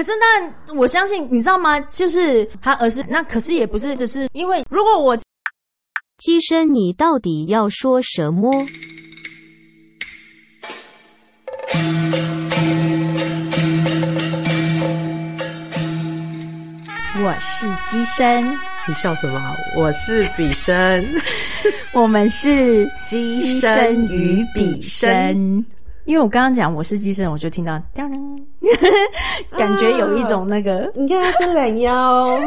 可是那我相信，你知道吗？就是他而是，那可是也不是，只是因为如果我机身，你到底要说什么？我是机身，你笑什么？我是比生，我们是机身与比生。因为我刚刚讲我是机身，我就听到叮，感觉有一种那个，你看他伸懒腰，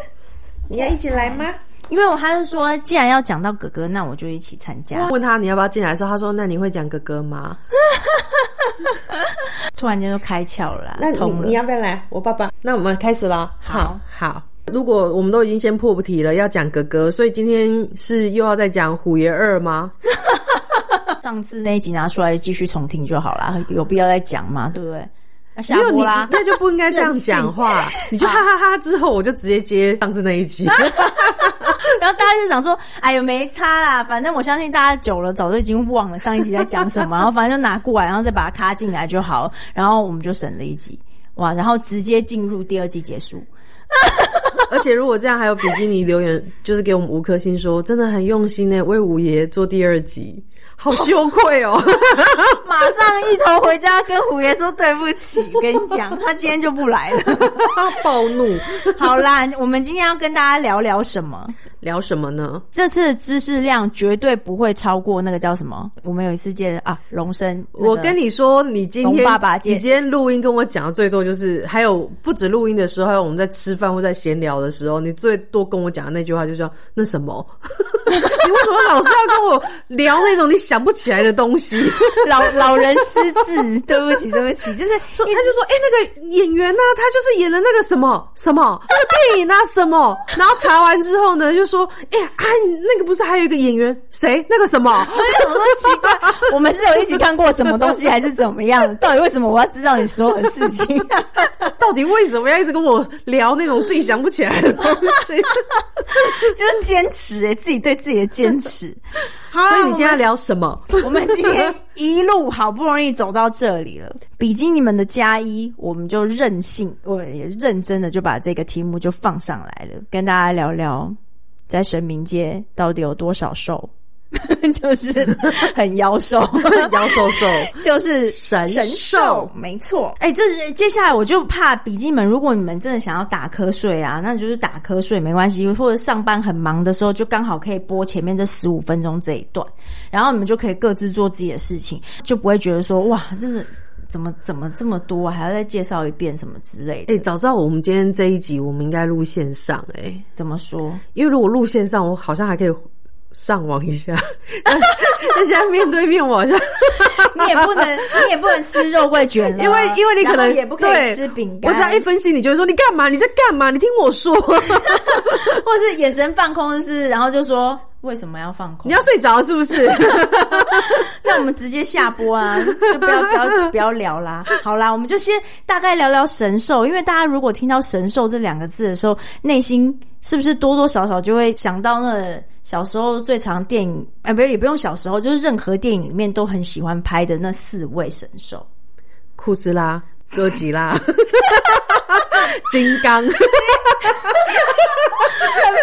你要一起来吗？因为我他是说，既然要讲到哥哥，那我就一起参加。问他你要不要进来的时候，他说：“那你会讲哥哥吗？” 突然间就开窍了，那你你要不要来？我爸爸。那我们开始了。好好，如果我们都已经先破不题了，要讲哥哥，所以今天是又要再讲虎爷二吗？上次那一集拿出来继续重听就好了，有必要再讲吗？对不对？没有你，那就不应该这样讲话。你就哈哈哈之后，我就直接接上次那一集。然后大家就想说：“哎呦，没差啦，反正我相信大家久了，早就已经忘了上一集在讲什么。然后反正就拿过来，然后再把它卡进来就好。然后我们就省了一集，哇！然后直接进入第二季结束。而且如果这样，还有比基尼留言，就是给我们五颗星，说真的很用心呢，为五爷做第二集。”好羞愧哦！马上一头回家跟虎爷说对不起。跟你讲，他今天就不来了，暴怒。好啦，我们今天要跟大家聊聊什么？聊什么呢？这次的知识量绝对不会超过那个叫什么？我们有一次见啊，龙生。我跟你说，你今天你今天录音跟我讲的最多就是，还有不止录音的时候，还有我们在吃饭或在闲聊的时候，你最多跟我讲的那句话就叫那什么？你为什么老是要跟我聊那种你想不起来的东西？老老人失智，对不起，对不起，就是说，他就说，哎，那个演员呢？他就是演的那个什么什么那个电影啊什么？然后查完之后呢，就。说，哎呀，啊，那个不是还有一个演员谁？那个什么？怎么那么奇怪？我们是有一起看过什么东西，还是怎么样？到底为什么我要知道你所有的事情？到底为什么要一直跟我聊那种自己想不起来的东西？就是坚持哎，自己对自己的坚持。所以你今天聊什么？我们今天 一路好不容易走到这里了，比基尼们的加一，我们就任性，我也认真的就把这个题目就放上来了，跟大家聊聊。在神明界到底有多少兽？就是很妖兽，妖兽兽 就是神神兽，没错。哎，这是接下来我就怕笔记们，如果你们真的想要打瞌睡啊，那就是打瞌睡没关系，或者上班很忙的时候，就刚好可以播前面这十五分钟这一段，然后你们就可以各自做自己的事情，就不会觉得说哇，就是。怎么怎么这么多，还要再介绍一遍什么之类的？哎，早知道我们今天这一集，我们应该录线上。哎，怎么说？因为如果录线上，我好像还可以上网一下。那现在面对面，我好像你也不能，你也不能吃肉桂卷因为因为你可能也不可以吃饼干。我只要一分析，你就会说你干嘛？你在干嘛？你听我说，或是眼神放空，是然后就说。为什么要放空？你要睡着是不是？那我们直接下播啊，就不要不要不要聊啦。好啦，我们就先大概聊聊神兽，因为大家如果听到神兽这两个字的时候，内心是不是多多少少就会想到那小时候最常电影？哎，不是，也不用小时候，就是任何电影里面都很喜欢拍的那四位神兽：库斯拉、哥吉拉、金刚。很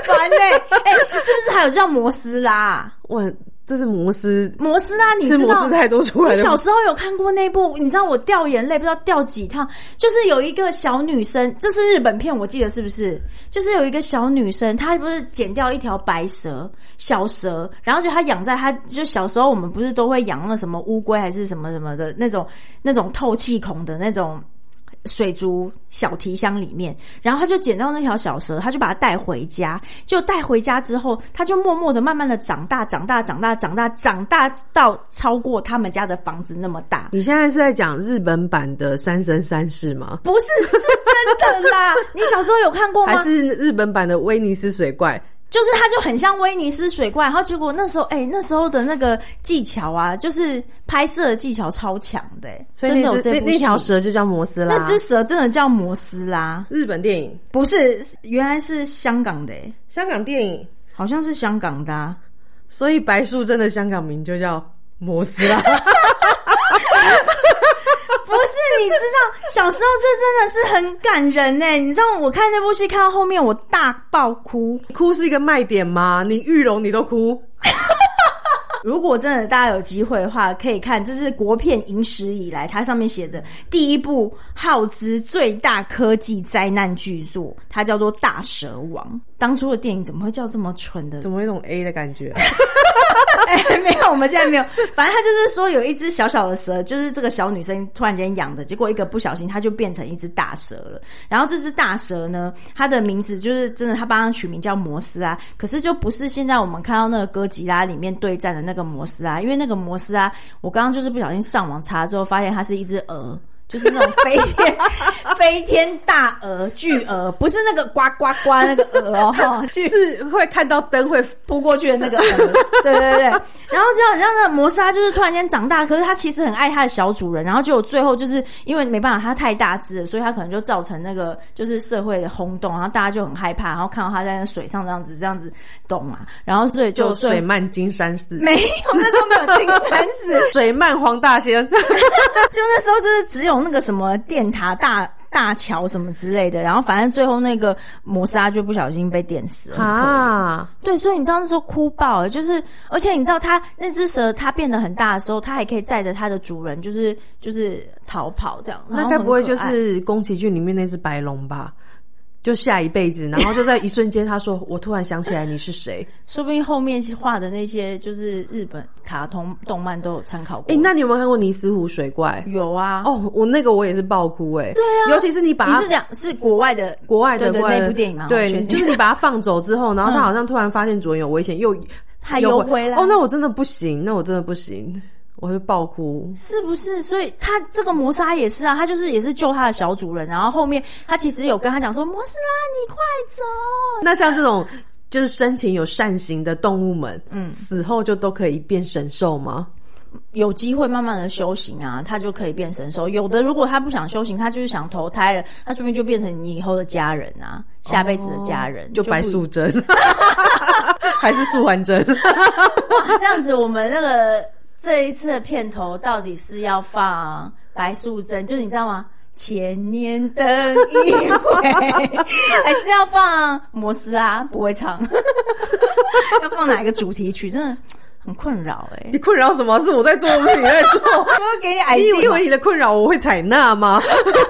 烦嘞，哎，是不是还有叫摩斯拉？我，这是摩斯摩斯拉，你是摩斯太多出来。我小时候有看过那部？你知道我掉眼泪不知道掉几趟？就是有一个小女生，这是日本片，我记得是不是？就是有一个小女生，她不是剪掉一条白蛇小蛇，然后就她养在她就小时候，我们不是都会养那什么乌龟还是什么什么的那种那种透气孔的那种。水族小提箱里面，然后他就捡到那条小蛇，他就把它带回家。就带回家之后，他就默默的、慢慢的长大、长大、长大、长大、长大到超过他们家的房子那么大。你现在是在讲日本版的《三生三世》吗？不是，是真的啦！你小时候有看过吗？还是日本版的威尼斯水怪？就是它就很像威尼斯水怪，然后结果那时候，哎，那时候的那个技巧啊，就是拍摄技巧超强的，所以那那那条蛇就叫摩斯拉，那只蛇真的叫摩斯拉。日本电影。不是，原来是香港的，香港电影。好像是香港的，所以白素贞的香港名就叫摩斯拉。你知道，小时候这真的是很感人呢。你知道，我看那部戏看到后面，我大爆哭。哭是一个卖点吗？你玉龙你都哭。如果真的大家有机会的话，可以看，这是国片影史以来，它上面写的第一部耗资最大科技灾难巨作，它叫做《大蛇王》。当初的电影怎么会叫这么蠢的？怎么有种 A 的感觉？哎，没有，我们现在没有。反正他就是说，有一只小小的蛇，就是这个小女生突然间养的，结果一个不小心，它就变成一只大蛇了。然后这只大蛇呢，它的名字就是真的，他帮它取名叫摩斯啊。可是就不是现在我们看到那个哥吉拉里面对战的那个摩斯啊，因为那个摩斯啊，我刚刚就是不小心上网查之后，发现它是一只鹅。就是那种飞天飞天大鹅巨鹅，不是那个呱呱呱那个鹅哦，哈，是会看到灯会扑过去的那个鹅。对对对，然后就好像那摩砂就是突然间长大，可是他其实很爱它的小主人，然后就最后就是因为没办法，它太大只了，所以他可能就造成那个就是社会的轰动，然后大家就很害怕，然后看到他在那水上这样子这样子动嘛，然后所以就水漫金山寺，没有那时候没有金山寺，水漫黄大仙，就那时候就是只有。那个什么电塔大大桥什么之类的，然后反正最后那个摩萨就不小心被电死了啊！对，所以你知道那时候哭爆了，就是而且你知道它那只蛇它变得很大的时候，它还可以载着它的主人，就是就是逃跑这样。那该不会就是宫崎骏里面那只白龙吧？就下一辈子，然后就在一瞬间，他说：“我突然想起来你是谁。”说不定后面画的那些就是日本卡通动漫都有参考过。哎，那你有没有看过尼斯湖水怪？有啊。哦，我那个我也是爆哭哎。对啊。尤其是你把它是讲是国外的国外的那部电影吗？对，就是你把它放走之后，然后他好像突然发现主人有危险，又他又回来。哦，那我真的不行，那我真的不行。我会爆哭，是不是？所以他这个摩沙也是啊，他就是也是救他的小主人，然后后面他其实有跟他讲说：“摩斯拉，你快走。”那像这种就是生前有善行的动物们，嗯，死后就都可以变神兽吗？有机会慢慢的修行啊，他就可以变神兽。有的如果他不想修行，他就是想投胎了，他说不定就变成你以后的家人啊，下辈子的家人，就白素贞，还是素还真？哇，这样子我们那个。这一次的片头到底是要放白素贞，就是你知道吗？千年等一回，还是要放摩斯啊？不会唱，要放哪一个主题曲？真的很困扰哎！你困扰什么？是我在做，不是你在做？我给你，你以为你的困扰我会采纳吗？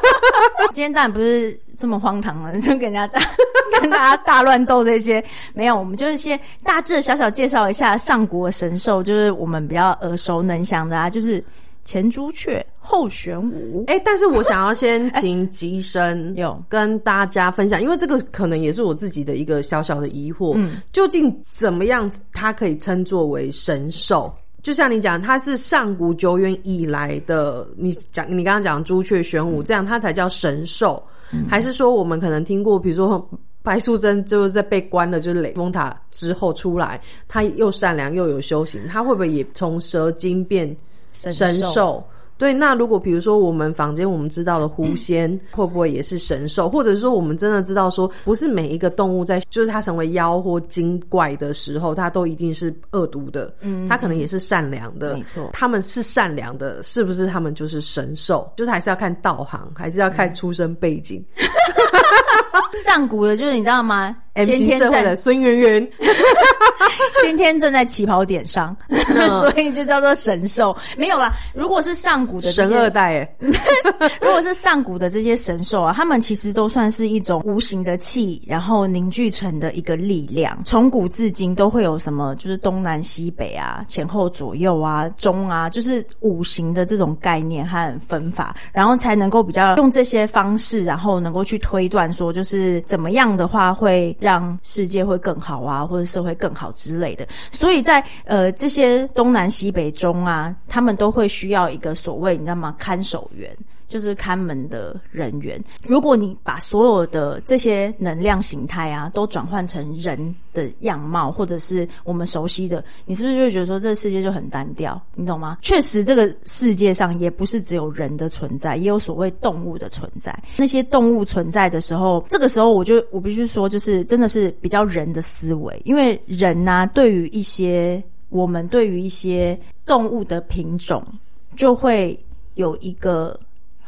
今天当然不是。这么荒唐了，就跟人家大 跟大家大乱斗这些没有，我们就是先大致小小介绍一下上古神兽，就是我们比较耳熟能详的啊，就是前朱雀、后玄武。哎，但是我想要先请吉生有跟大家分享，因为这个可能也是我自己的一个小小的疑惑，嗯，究竟怎么样它可以称作为神兽？就像你讲，它是上古久远以来的，你讲你刚刚讲朱雀、玄武，这样它才叫神兽。还是说，我们可能听过，比如说白素贞就是在被关的，就是雷峰塔之后出来，她又善良又有修行，她会不会也从蛇精变神兽？对，那如果比如说我们房间我们知道的狐仙，会不会也是神兽？或者是说我们真的知道说，不是每一个动物在就是它成为妖或精怪的时候，它都一定是恶毒的，嗯，它可能也是善良的，没错，他们是善良的，是不是他们就是神兽？就是还是要看道行，还是要看出身背景。上古的，就是你知道吗？先天在的孙媛媛，先天正在起跑点上，所以就叫做神兽。没有啦，如果是上古的神二代，哎，如果是上古的这些神兽啊，他们其实都算是一种无形的气，然后凝聚成的一个力量。从古至今都会有什么，就是东南西北啊，前后左右啊，中啊，就是五行的这种概念和分法，然后才能够比较用这些方式，然后能够去推断说，就是是怎么样的话会。让世界会更好啊，或者社会更好之类的。所以在呃这些东南西北中啊，他们都会需要一个所谓你知道吗？看守员。就是看门的人员。如果你把所有的这些能量形态啊，都转换成人的样貌，或者是我们熟悉的，你是不是就觉得说这个世界就很单调？你懂吗？确实，这个世界上也不是只有人的存在，也有所谓动物的存在。那些动物存在的时候，这个时候我就我必须说，就是真的是比较人的思维，因为人呐，对于一些我们对于一些动物的品种，就会有一个。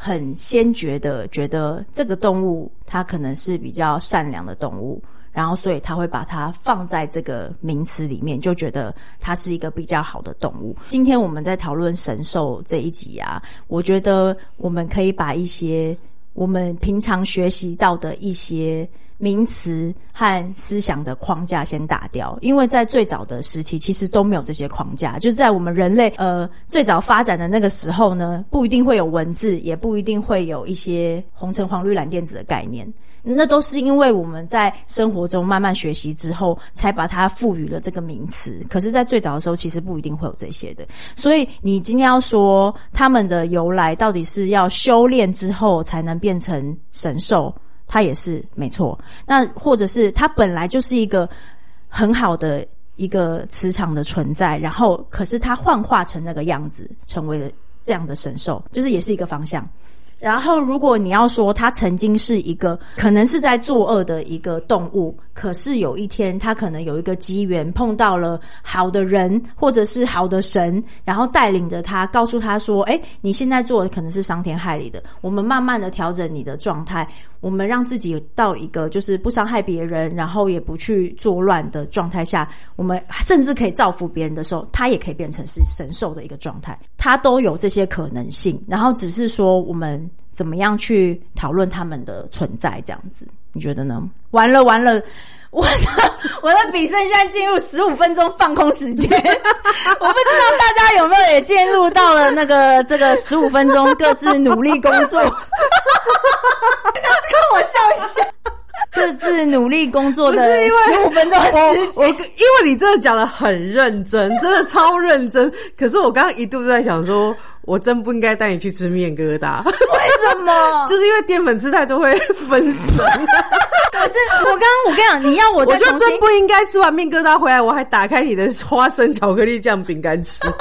很先觉的觉得这个动物它可能是比较善良的动物，然后所以他会把它放在这个名词里面，就觉得它是一个比较好的动物。今天我们在讨论神兽这一集啊，我觉得我们可以把一些我们平常学习到的一些。名词和思想的框架先打掉，因为在最早的时期其实都没有这些框架，就是在我们人类呃最早发展的那个时候呢，不一定会有文字，也不一定会有一些红橙黄绿蓝靛紫的概念，那都是因为我们在生活中慢慢学习之后，才把它赋予了这个名词。可是，在最早的时候，其实不一定会有这些的。所以，你今天要说他们的由来，到底是要修炼之后才能变成神兽？它也是没错，那或者是它本来就是一个很好的一个磁场的存在，然后可是它幻化成那个样子，成为了这样的神兽，就是也是一个方向。然后，如果你要说它曾经是一个可能是在作恶的一个动物，可是有一天它可能有一个机缘碰到了好的人或者是好的神，然后带领着他，告诉他说：“哎，你现在做的可能是伤天害理的，我们慢慢的调整你的状态，我们让自己到一个就是不伤害别人，然后也不去作乱的状态下，我们甚至可以造福别人的时候，它也可以变成是神兽的一个状态，它都有这些可能性。然后只是说我们。”怎么样去讨论他们的存在？这样子，你觉得呢？完了完了，我的我的比赛现在进入十五分钟放空时间，我不知道大家有没有也进入到了那个这个十五分钟各自努力工作，让我笑一下，各自努力工作的十五分钟时间，因为你真的讲的很认真，真的超认真。可是我刚刚一度在想说。我真不应该带你去吃面疙瘩，为什么？就是因为淀粉吃太多会分神。可是我刚刚我跟你讲，你要我，我就真不应该吃完面疙瘩回来，我还打开你的花生巧克力酱饼干吃。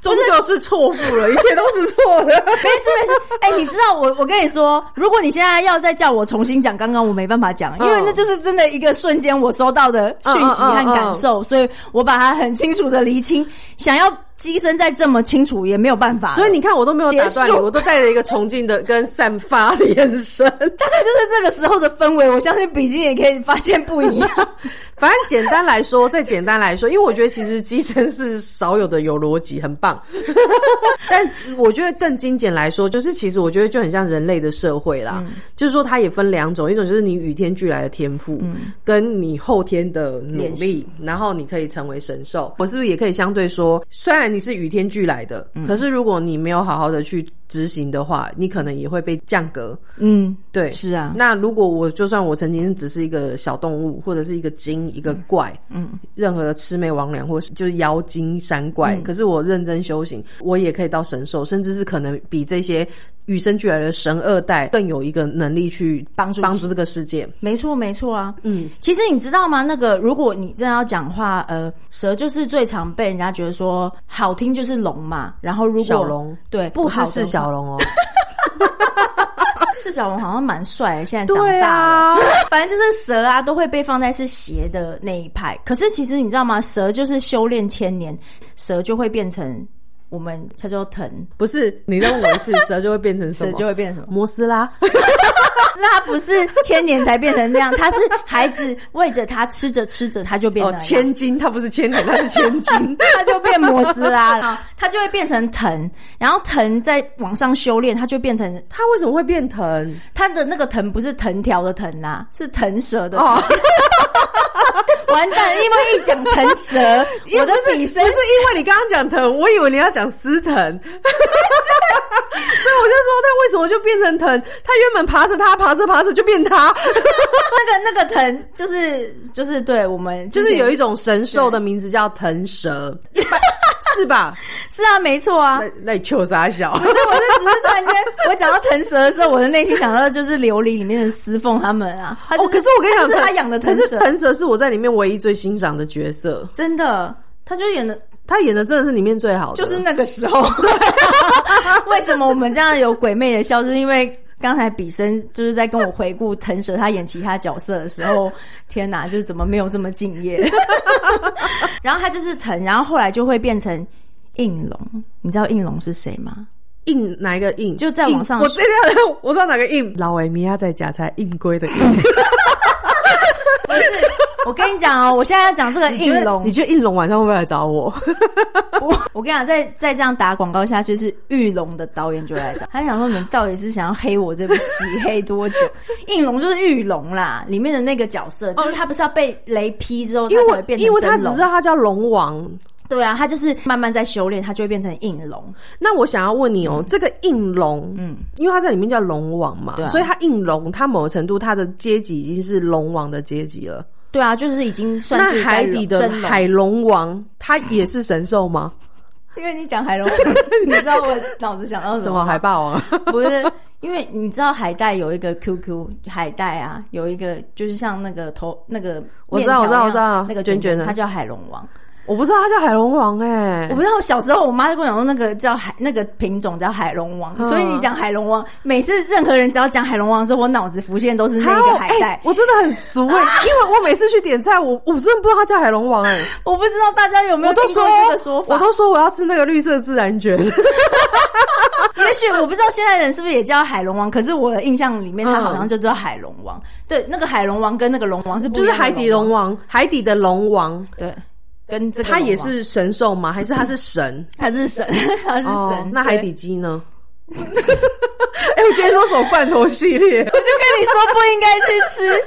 终究是错付了，一切都是错的。没事没事，哎，你知道我我跟你说，如果你现在要再叫我重新讲刚刚，我没办法讲，因为那就是真的一个瞬间我收到的讯息和感受，所以我把它很清楚的厘清，想要。机身再这么清楚也没有办法，所以你看我都没有打断你，我都带着一个崇敬的跟散发的眼神。大概就是这个时候的氛围，我相信比基也可以发现不一样。反正简单来说，再简单来说，因为我觉得其实机身是少有的有逻辑，很棒。但我觉得更精简来说，就是其实我觉得就很像人类的社会啦。就是说它也分两种，一种就是你与天俱来的天赋，跟你后天的努力，然后你可以成为神兽。我是不是也可以相对说，虽然你是与天俱来的，可是如果你没有好好的去。执行的话，你可能也会被降格。嗯，对，是啊。那如果我就算我曾经只是一个小动物，或者是一个精一个怪，嗯，任何的魑魅魍魉或是就是妖精山怪，可是我认真修行，我也可以到神兽，甚至是可能比这些。与生俱来的神二代更有一个能力去帮助帮助这个世界，没错没错啊。嗯，其实你知道吗？那个如果你真的要讲话，呃，蛇就是最常被人家觉得说好听就是龙嘛。然后如果小龙对不好是小龙哦，是小龙好像蛮帅，现在长大了。反正就是蛇啊，都会被放在是邪的那一派。可是其实你知道吗？蛇就是修炼千年，蛇就会变成。我们叫做藤，不是你再问我一次，蛇就会变成什么？蛇就会变成什么？摩斯拉？那它不是千年才变成那样，他是孩子喂着他吃着吃着，他就变成千金。他不是千年，他是千金，他就变摩斯拉了。他就会变成藤，然后藤在往上修炼，他就变成 他为什么会变藤？他的那个藤不是藤条的藤呐，是藤蛇的。哦。完蛋，因为一讲藤蛇，我的笔声不是因为你刚刚讲藤，我以为你要讲丝藤，所以我就说他为什么就变成藤？他原本爬着他，爬着爬着就变他。那个那个藤就是就是对我们 就是有一种神兽的名字叫藤蛇，是吧？是啊，没错啊。那那你求啥小？不是，我是只是突然间我讲到藤蛇的时候，我的内心想到就是琉璃里面的司凤他们啊。哦，可是我跟你讲，是他养的藤蛇，藤蛇是我在里面唯一最欣赏的角色。真的，他就演的，他演的真的是里面最好的，就是那个时候。为什么我们这样有鬼魅的笑？是因为刚才比生就是在跟我回顾腾蛇他演其他角色的时候，天哪，就是怎么没有这么敬业？然后他就是藤，然后后来就会变成应龙。你知道应龙是谁吗？印哪一个印？就在网上，我这样我知道哪个印。老维米亚在夹菜印龟的印。不是，我跟你讲哦，我现在要讲这个应龙。你觉得应龙晚上会不会来找我？我我跟你讲，再再这样打广告下去，是玉龙的导演就来找。他想说，你们到底是想要黑我这部戏黑多久？应龙就是玉龙啦，里面的那个角色，就是他不是要被雷劈之后，他才会变成因为他只知道他叫龙王。对啊，他就是慢慢在修炼，他就会变成应龙。那我想要问你哦，这个应龙，嗯，因为他在里面叫龙王嘛，所以他应龙，他某个程度他的阶级已经是龙王的阶级了。对啊，就是已经算是海底的海龙王，他也是神兽吗？因为你讲海龙，你知道我脑子想到什么？海霸王？不是，因为你知道海带有一个 QQ 海带啊，有一个就是像那个头那个，我知道，我知道，我知道，那个卷卷的，它叫海龙王。我不知道它叫海龙王哎，我不知道小时候我妈就跟我讲说那个叫海那个品种叫海龙王，所以你讲海龙王，每次任何人只要讲海龙王的时候，我脑子浮现都是那个海带。我真的很熟哎，因为我每次去点菜，我我真的不知道它叫海龙王哎，我不知道大家有没有听过这个说法？我都说我要吃那个绿色自然卷。也许我不知道现在人是不是也叫海龙王，可是我的印象里面他好像就叫海龙王。对，那个海龙王跟那个龙王是不就是海底龙王，海底的龙王对。跟这个，他也是神兽吗？还是他是神？他是神，他是神。那海底鸡呢？哎，我今天都走罐头系列，我就跟你说不应该去吃，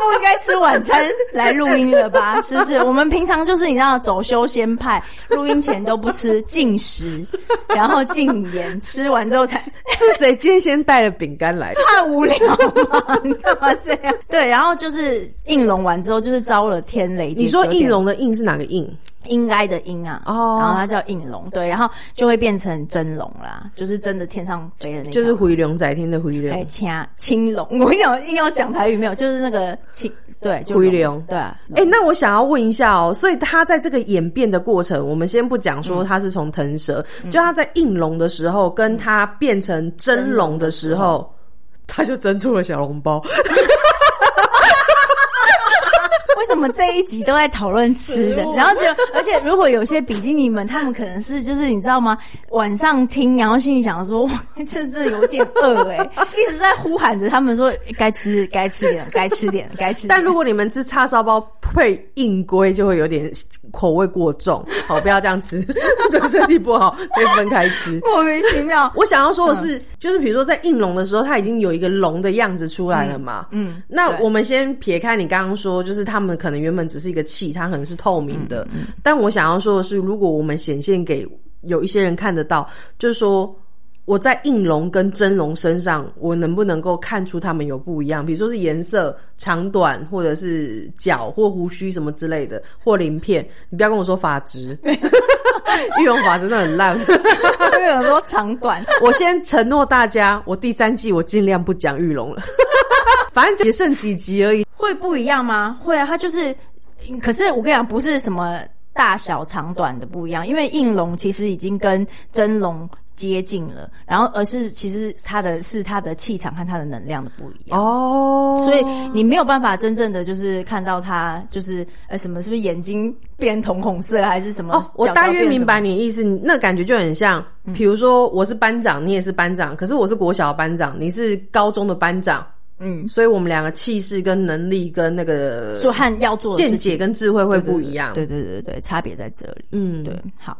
不应该吃晚餐来录音了吧？是不是？我们平常就是你知道走修仙派，录音前都不吃禁食，然后禁言，吃完之后才。是谁今天先带了饼干来？太无聊了，你干嘛这样？对，然后就是应龙完之后，就是遭了天雷。你说应龙的应是哪个应？应该的应啊，哦，然后它叫应龙，对，然后就会变成真龙啦，就是真的天上飞的那，就是回龙在天的回龙，哎，青青龙，我跟你讲，硬要讲台语没有，就是那个青，对，就回龙，对，哎，那我想要问一下哦，所以它在这个演变的过程，我们先不讲说它是从腾蛇，就它在应龙的时候，跟它变成真龙的时候，它就蒸出了小笼包。为什么这一集都在讨论吃的？然后就，而且如果有些比基尼们，他们可能是就是你知道吗？晚上听，然后心里想说，这这有点饿哎，一直在呼喊着他们说该吃该吃点，该吃点该吃。但如果你们吃叉烧包配硬龟，就会有点口味过重，好，不要这样吃，对 身体不好，可以分开吃。莫名其妙。我想要说的是，就是比如说在应龙的时候，它已经有一个龙的样子出来了嘛。嗯，那我们先撇开你刚刚说，就是他们。可能原本只是一个气，它可能是透明的。但我想要说的是，如果我们显现给有一些人看得到，就是说我在应龙跟真龙身上，我能不能够看出他们有不一样？比如说是颜色、长短，或者是脚或胡须什么之类的，或鳞片。你不要跟我说发质，玉龙法真的很烂。有人说长短，我先承诺大家，我第三季我尽量不讲玉龙了。反正也剩几集而已。会不一样吗？会啊，它就是，可是我跟你讲，不是什么大小长短的不一样，因为应龙其实已经跟真龙接近了，然后而是其实他的是他的气场和他的能量的不一样哦，所以你没有办法真正的就是看到他就是呃什么是不是眼睛变瞳孔色还是什么？哦，我大约明白你的意思，那感觉就很像，比如说我是班长，你也是班长，可是我是国小班长，你是高中的班长。嗯，所以我们两个气势跟能力跟那个做和要做见解跟智慧会不一样。对对对对，差别在这里。嗯，对，好，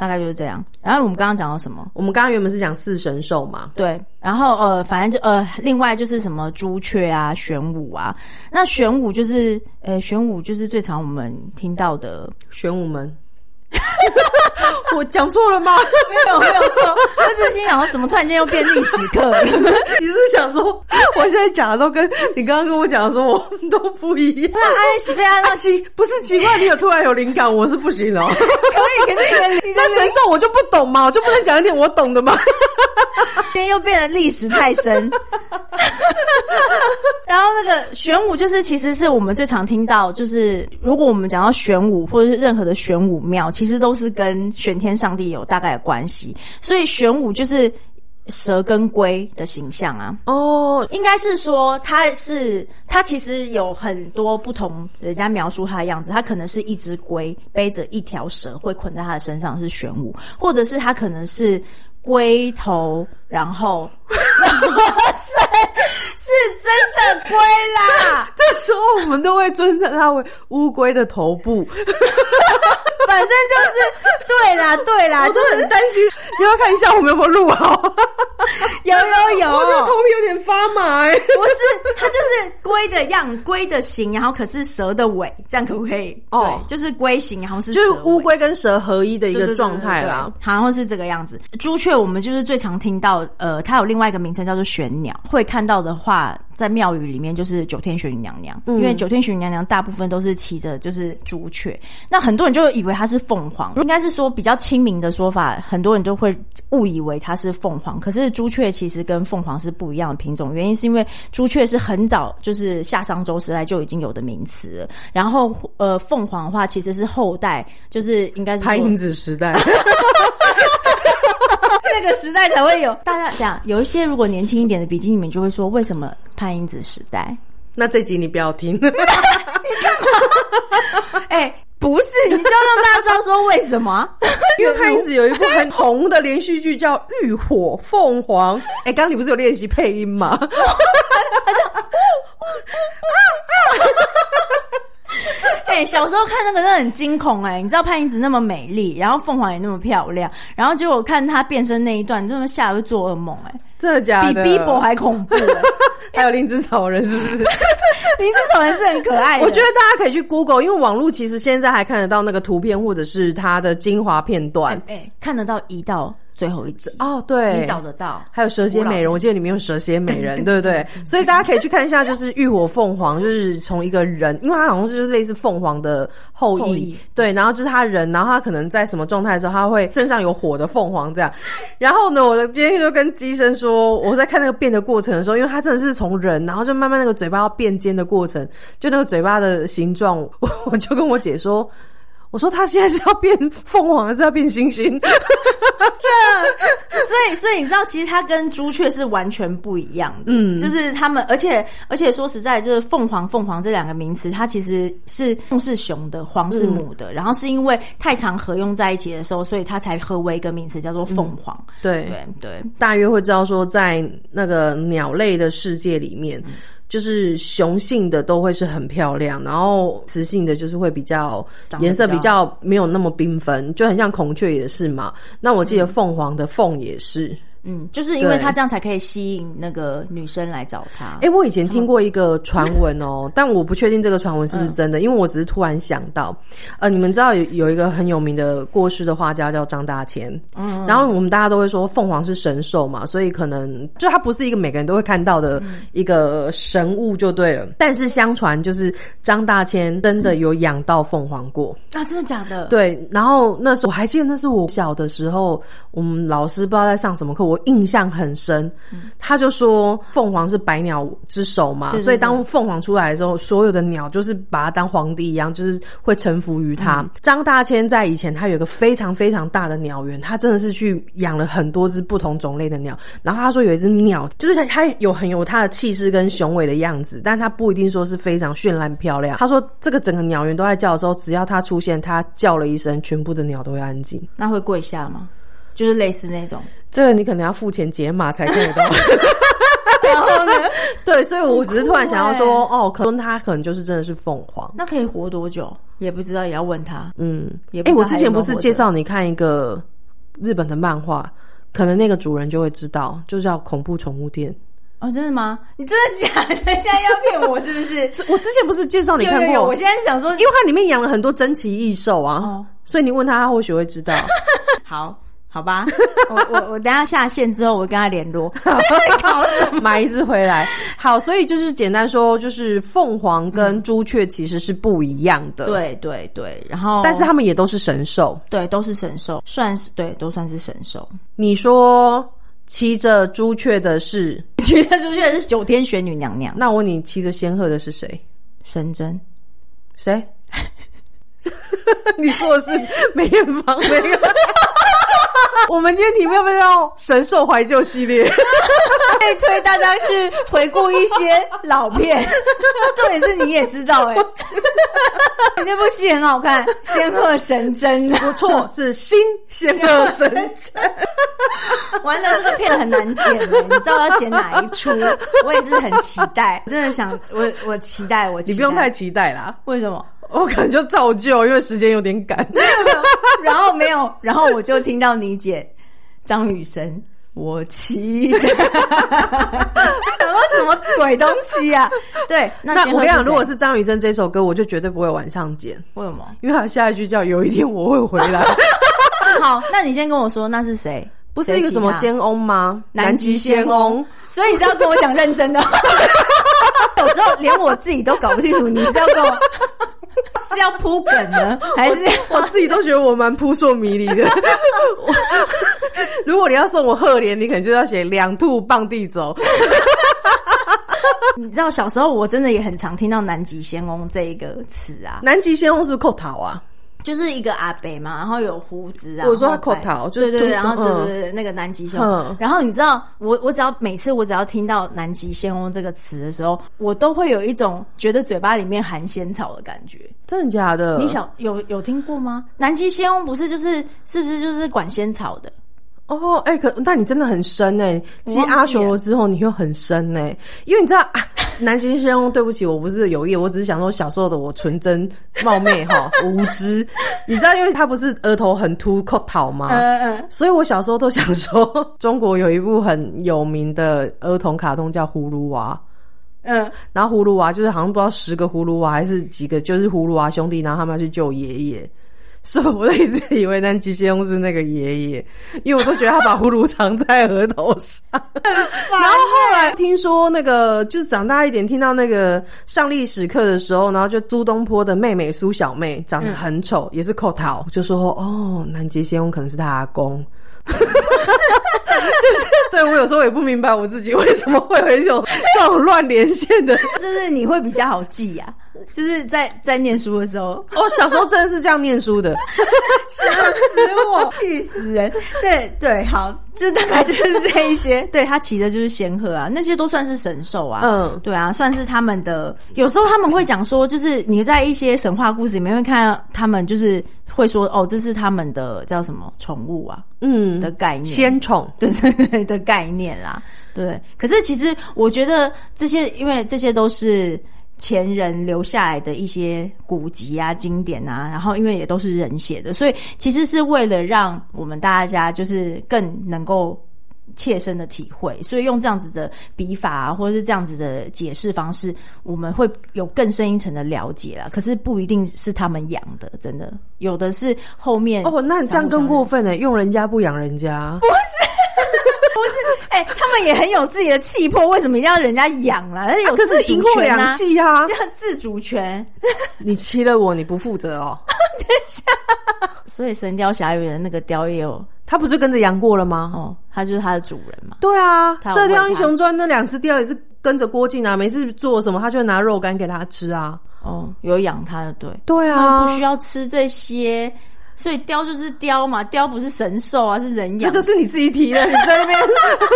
大概就是这样。然后我们刚刚讲到什么？我们刚刚原本是讲四神兽嘛。对，然后呃，反正就呃，另外就是什么朱雀啊、玄武啊。那玄武就是呃，玄武就是最常我们听到的玄武门。我讲错了吗？没有没有错，我只是心想说，怎么突然间又变历史课了？你是想说，我现在讲的都跟你刚刚跟我讲的说，我们都不一样。安喜被安奇不是奇怪，你有突然有灵感，我是不行哦。可以，可是那神兽我就不懂嘛，我就不能讲一点我懂的吗？今天又变得历史太深。然后那个玄武，就是其实是我们最常听到，就是如果我们讲到玄武或者是任何的玄武庙，其实都是跟玄天上帝有大概的关系。所以玄武就是蛇跟龟的形象啊。哦，应该是说它是它其实有很多不同，人家描述它的样子，它可能是一只龟背着一条蛇会捆在它的身上是玄武，或者是它可能是。龟头，然后什么神是真的龟啦？这时候我们都会尊称它为乌龟的头部。反正就是对啦，对啦，我就很担心。你要看一下我们有没有录好？有有有，我头皮有点发麻。哎，不是，它就是龟的样，龟的形，然后可是蛇的尾，这样可不可以？哦，就是龟形，然后是就是乌龟跟蛇合一的一个状态啦，然后是这个样子。朱雀，我们就是最常听到，呃，它有另外一个名称叫做玄鸟，会看到的话。在庙宇里面，就是九天玄女娘娘，因为九天玄女娘娘大部分都是骑着就是朱雀，那很多人就以为它是凤凰，应该是说比较亲民的说法，很多人就会误以为它是凤凰。可是朱雀其实跟凤凰是不一样的品种，原因是因为朱雀是很早就是夏商周时代就已经有的名词，然后呃凤凰的话其实是后代，就是应该是拍影子时代。那个时代才会有大家讲，有一些如果年轻一点的比基尼们就会说，为什么潘英子时代？那这集你不要听。哎，不是，你就要让大家知道说为什么？因为潘英子有一部很红的连续剧叫《浴火凤凰》。哎，刚刚你不是有练习配音吗？哎，小时候看那个真的很惊恐哎！你知道潘英子那么美丽，然后凤凰也那么漂亮，然后结果看她变身那一段，真的吓得做噩梦哎！真的假的？比 Bibo 还恐怖！还有灵芝草人是不是？灵芝草人是很可爱的。我觉得大家可以去 Google，因为网络其实现在还看得到那个图片或者是它的精华片段，哎，看得到一到。最后一集哦，对，你找得到，还有蛇蝎美人，我记得里面有蛇蝎美人，对不对？所以大家可以去看一下，就是浴火凤凰，就是从一个人，因为他好像是就是类似凤凰的后裔，对，然后就是他人，然后他可能在什么状态的时候，他会身上有火的凤凰这样。然后呢，我今天就跟机生说，我在看那个变的过程的时候，因为他真的是从人，然后就慢慢那个嘴巴要变尖的过程，就那个嘴巴的形状，我就跟我姐说。我说他现在是要变凤凰，还是要变星星？对啊，所以所以你知道，其实它跟朱雀是完全不一样的。嗯，就是他们，而且而且说实在，就是凤凰凤凰这两个名词，它其实是凤是雄的，凰是母的。然后是因为太常合用在一起的时候，所以它才合为一个名词，叫做凤凰。对对对，大约会知道说，在那个鸟类的世界里面。就是雄性的都会是很漂亮，然后雌性的就是会比较颜色比较没有那么缤纷，就很像孔雀也是嘛。那我记得凤凰的凤也是。嗯，就是因为他这样才可以吸引那个女生来找他。哎，我以前听过一个传闻哦，但我不确定这个传闻是不是真的，因为我只是突然想到，呃，你们知道有有一个很有名的过世的画家叫张大千，嗯，然后我们大家都会说凤凰是神兽嘛，所以可能就他不是一个每个人都会看到的一个神物就对了。但是相传就是张大千真的有养到凤凰过啊，真的假的？对，然后那时候我还记得那是我小的时候，我们老师不知道在上什么课。我印象很深，他就说凤凰是百鸟之首嘛，所以当凤凰出来的时候，所有的鸟就是把它当皇帝一样，就是会臣服于他。张大千在以前他有一个非常非常大的鸟园，他真的是去养了很多只不同种类的鸟。然后他说有一只鸟，就是它它有很有它的气势跟雄伟的样子，但它不一定说是非常绚烂漂亮。他说这个整个鸟园都在叫的时候，只要它出现，它叫了一声，全部的鸟都会安静。那会跪下吗？就是类似那种，这个你可能要付钱解码才看得到。然后呢？对，所以我只是突然想要说，哦，可能他可能就是真的是凤凰。那可以活多久？也不知道，也要问他。嗯，也哎，我之前不是介绍你看一个日本的漫画，可能那个主人就会知道，就叫恐怖宠物店。哦，真的吗？你真的假的？现在要骗我是不是？我之前不是介绍你看过？我现在想说，因为它里面养了很多珍奇异兽啊，所以你问他，他或许会知道。好。好吧，我我我等下下线之后，我跟他联络，买一只回来。好，所以就是简单说，就是凤凰跟朱雀其实是不一样的。对对对，然后但是他们也都是神兽，对，都是神兽，算是对，都算是神兽。你说骑着朱雀的是 骑着朱雀的是九天玄女娘娘，那我问你，骑着仙鹤的是谁？神针？谁？你说的是梅艳芳那个？我们今天题目要不要神兽怀旧系列？可以推大家去回顾一些老片。重点是你也知道哎，那部戏很好看，《仙鹤神针》不错，是新《仙鹤神针》。完了，这个片很难剪的，你知道要剪哪一出？我也是很期待，真的想我我期待我。你不用太期待啦，为什么？我可能就照旧，因为时间有点赶。然后没有，然后我就听到你姐张雨生，我期待，什么鬼东西啊？对，那我跟你讲，如果是张雨生这首歌，我就绝对不会晚上剪。为什么？因为他下一句叫“有一天我会回来”。好，那你先跟我说，那是谁？不是一个什么仙翁吗？南极仙翁。所以你是要跟我讲认真的？有时候连我自己都搞不清楚，你是要跟我是要铺梗呢，还是我自己都觉得我蛮扑朔迷离的。如果你要送我贺联，你可能就要写“两兔傍地走”。你知道小时候我真的也很常听到“南极仙翁”这一个词啊，“南极仙翁”是不是扣桃啊。就是一个阿北嘛，然后有胡子啊。我说他口桃，对对对，然后对对对，那个南极仙翁。然后你知道，我我只要每次我只要听到南极仙翁这个词的时候，我都会有一种觉得嘴巴里面含仙草的感觉。真的假的？你想有有听过吗？南极仙翁不是就是是不是就是管仙草的？哦，哎，可但你真的很深哎！继阿修罗之后，你又很深哎，因为你知道啊，南极仙翁，对不起，我不是有意，我只是想说小时候的我纯真冒昧哈，无知。你知道，因为他不是额头很秃扣桃吗？嗯嗯。所以我小时候都想说，中国有一部很有名的儿童卡通叫《葫芦娃》。嗯。然后葫芦娃就是好像不知道十个葫芦娃还是几个，就是葫芦娃兄弟，然后他们要去救爷爷。所以我一直以为南极仙翁是那个爷爷，因为我都觉得他把葫芦藏在额头上。然后后来听说那个就是长大一点，听到那个上历史课的时候，然后就苏东坡的妹妹苏小妹长得很丑，也是扣桃，就说哦，南极仙翁可能是他阿公。就是对我有时候也不明白我自己为什么会有一种 这种乱连线的，是不是你会比较好记呀？就是在在念书的时候，哦，小时候真的是这样念书的，吓死我，气死人！对对，好，就大概就是这一些。对他骑的就是仙鹤啊，那些都算是神兽啊。嗯，对啊，算是他们的。有时候他们会讲说，就是你在一些神话故事里面会看到他们，就是会说哦，这是他们的叫什么宠物啊？嗯，的概念，仙宠，对对对的概念啦。对，可是其实我觉得这些，因为这些都是。前人留下来的一些古籍啊、经典啊，然后因为也都是人写的，所以其实是为了让我们大家就是更能够切身的体会，所以用这样子的笔法啊，或者是这样子的解释方式，我们会有更深一层的了解啦。可是不一定是他们养的，真的有的是后面哦，那你这样更过分呢？用人家不养人家，不是。不是，哎，他们也很有自己的气魄，为什么一定要人家养啦？那有自主权啊，要自主权。你欺了我，你不负责哦。等一下，所以《神雕侠侣》的那个雕也有，他不是跟着杨过了吗？哦，他就是他的主人嘛。对啊，《射雕英雄传》那两只雕也是跟着郭靖啊，每次做什么，他就拿肉干给他吃啊。哦，有养他的，对，对啊，不需要吃这些。所以雕就是雕嘛，雕不是神兽啊，是人养。这个是你自己提的，你在那边。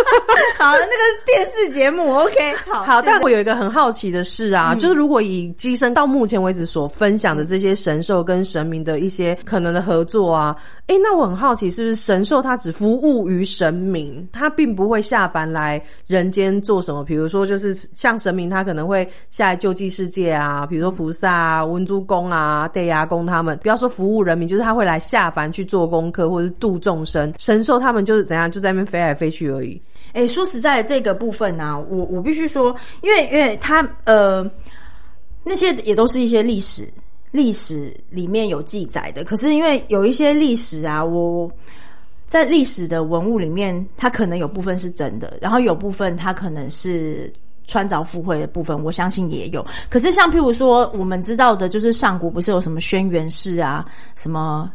好，那个电视节目，OK，好。好，但我有一个很好奇的事啊，就是如果以机身到目前为止所分享的这些神兽跟神明的一些可能的合作啊。哎，那我很好奇，是不是神兽它只服务于神明，它并不会下凡来人间做什么？比如说，就是像神明，他可能会下来救济世界啊，比如说菩萨啊、文殊公啊、地牙公他们，不要说服务人民，就是他会来下凡去做功课或者是度众生。神兽他们就是怎样，就在那边飞来飞去而已。哎，说实在，这个部分呢，我我必须说，因为因为他呃，那些也都是一些历史。历史里面有记载的，可是因为有一些历史啊，我在历史的文物里面，它可能有部分是真的，然后有部分它可能是穿凿附会的部分，我相信也有。可是像譬如说，我们知道的，就是上古不是有什么轩辕氏啊，什么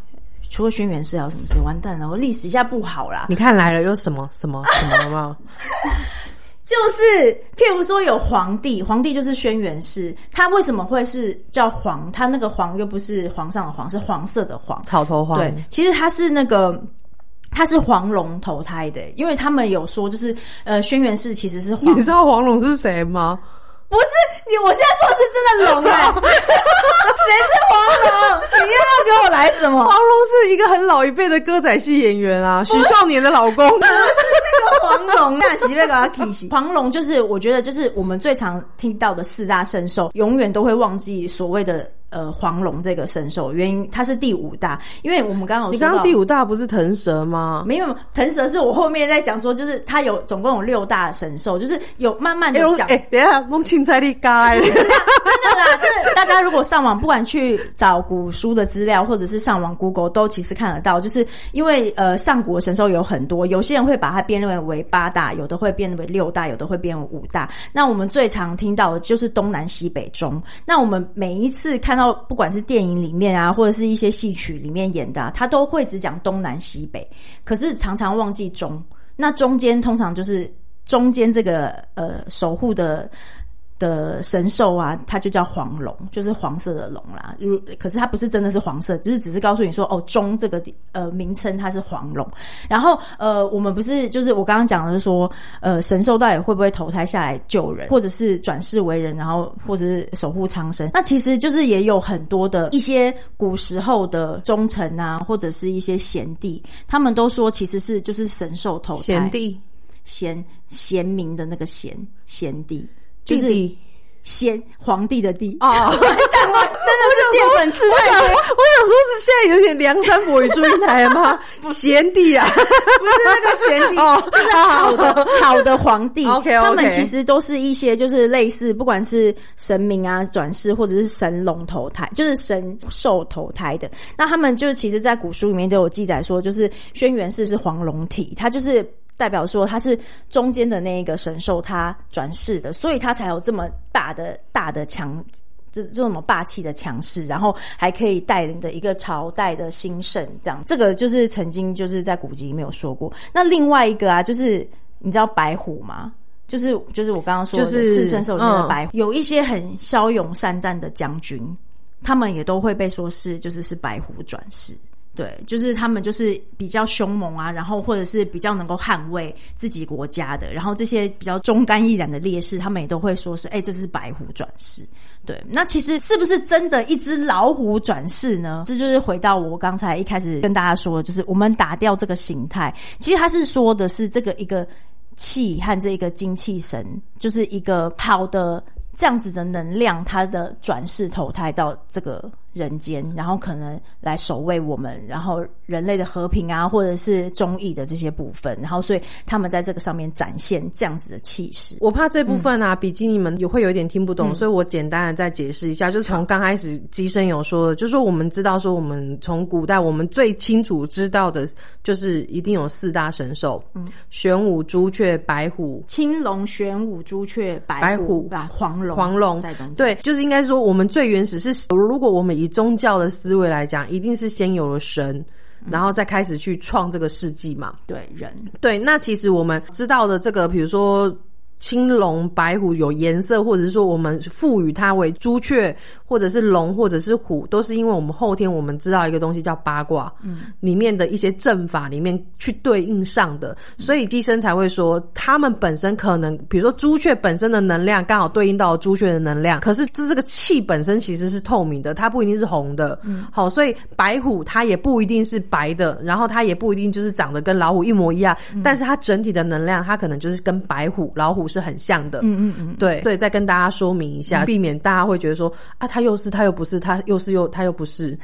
除了轩辕氏还有什么事？完蛋了，我历史一下不好啦。你看来了，又什么什么什么了吗？就是，譬如说有皇帝，皇帝就是轩辕氏，他为什么会是叫皇？他那个皇又不是皇上的皇，是黄色的黄，草头黄。对，其实他是那个他是黄龙投胎的，因为他们有说，就是呃，轩辕氏其实是黄。你知道黄龙是谁吗？不是你，我现在说是真的龙哎，谁是黄龙？你又要给我来什么？黄龙是一个很老一辈的歌仔戏演员啊，许少年的老公。是那个黄龙，那喜贝给他提醒。黄龙就是我觉得就是我们最常听到的四大圣兽，永远都会忘记所谓的。呃，黄龙这个神兽，原因它是第五大，因为我们刚刚你刚刚第五大不是腾蛇吗？没有，腾蛇是我后面在讲说，就是它有总共有六大神兽，就是有慢慢的讲。哎，等下弄青菜的盖。不是，真的啦，就是大家如果上网，不管去找古书的资料，或者是上网 Google，都其实看得到，就是因为呃，上古神兽有很多，有些人会把它编认为八大，有的会编为六大，有的会变为五大。那我们最常听到的就是东南西北中。那我们每一次看。到不管是电影里面啊，或者是一些戏曲里面演的，他都会只讲东南西北，可是常常忘记中。那中间通常就是中间这个呃守护的。的神兽啊，它就叫黄龙，就是黄色的龙啦。如可是它不是真的是黄色，只是只是告诉你说，哦，中这个呃名称它是黄龙。然后呃，我们不是就是我刚刚讲的是说，呃，神兽到底会不会投胎下来救人，或者是转世为人，然后或者是守护苍生？那其实就是也有很多的一些古时候的忠臣啊，或者是一些贤帝，他们都说其实是就是神兽投胎。贤帝，贤贤明的那个贤贤弟。就是先皇帝的帝哦，真的是淀粉吃太多。我想说是现在有点梁山伯与祝英台吗？贤弟啊，不是那个贤弟，就是好的好的皇帝。OK，他们其实都是一些就是类似，不管是神明啊转世，或者是神龙投胎，就是神兽投胎的。那他们就其实，在古书里面都有记载说，就是轩辕氏是黄龙体，他就是。代表说他是中间的那一个神兽，他转世的，所以他才有这么大的大的强，这这么霸气的强势，然后还可以带领的一个朝代的兴盛，这样这个就是曾经就是在古籍里面有说过。那另外一个啊，就是你知道白虎吗？就是就是我刚刚说的四圣兽里面的白虎，有一些很骁勇善战的将军，他们也都会被说是就是是白虎转世。对，就是他们就是比较凶猛啊，然后或者是比较能够捍卫自己国家的，然后这些比较忠肝义胆的烈士，他们也都会说是，哎，这是白虎转世。对，那其实是不是真的一只老虎转世呢？这就是回到我刚才一开始跟大家说的，就是我们打掉这个形态，其实他是说的是这个一个气和这一个精气神，就是一个好的这样子的能量，它的转世投胎到这个。人间，然后可能来守卫我们，然后人类的和平啊，或者是忠义的这些部分，然后所以他们在这个上面展现这样子的气势。我怕这部分啊，比基尼们也会有一点听不懂，所以我简单的再解释一下，就是从刚开始机身有说，就是说我们知道说，我们从古代我们最清楚知道的，就是一定有四大神兽，嗯，玄武、朱雀、白虎、青龙、玄武、朱雀、白虎啊，黄龙、黄龙。在中间。对，就是应该说我们最原始是，如果我们以宗教的思维来讲，一定是先有了神，然后再开始去创这个世纪嘛。对，人对。那其实我们知道的这个，比如说。青龙、白虎有颜色，或者是说我们赋予它为朱雀，或者是龙，或者是虎，都是因为我们后天我们知道一个东西叫八卦，嗯，里面的一些阵法里面去对应上的，所以机身才会说，他们本身可能，比如说朱雀本身的能量刚好对应到朱雀的能量，可是这这个气本身其实是透明的，它不一定是红的，嗯，好，所以白虎它也不一定是白的，然后它也不一定就是长得跟老虎一模一样，但是它整体的能量，它可能就是跟白虎、老虎。是很像的，嗯嗯嗯，对对，再跟大家说明一下，避免大家会觉得说啊，他又是他又不是，他又是又他又不是，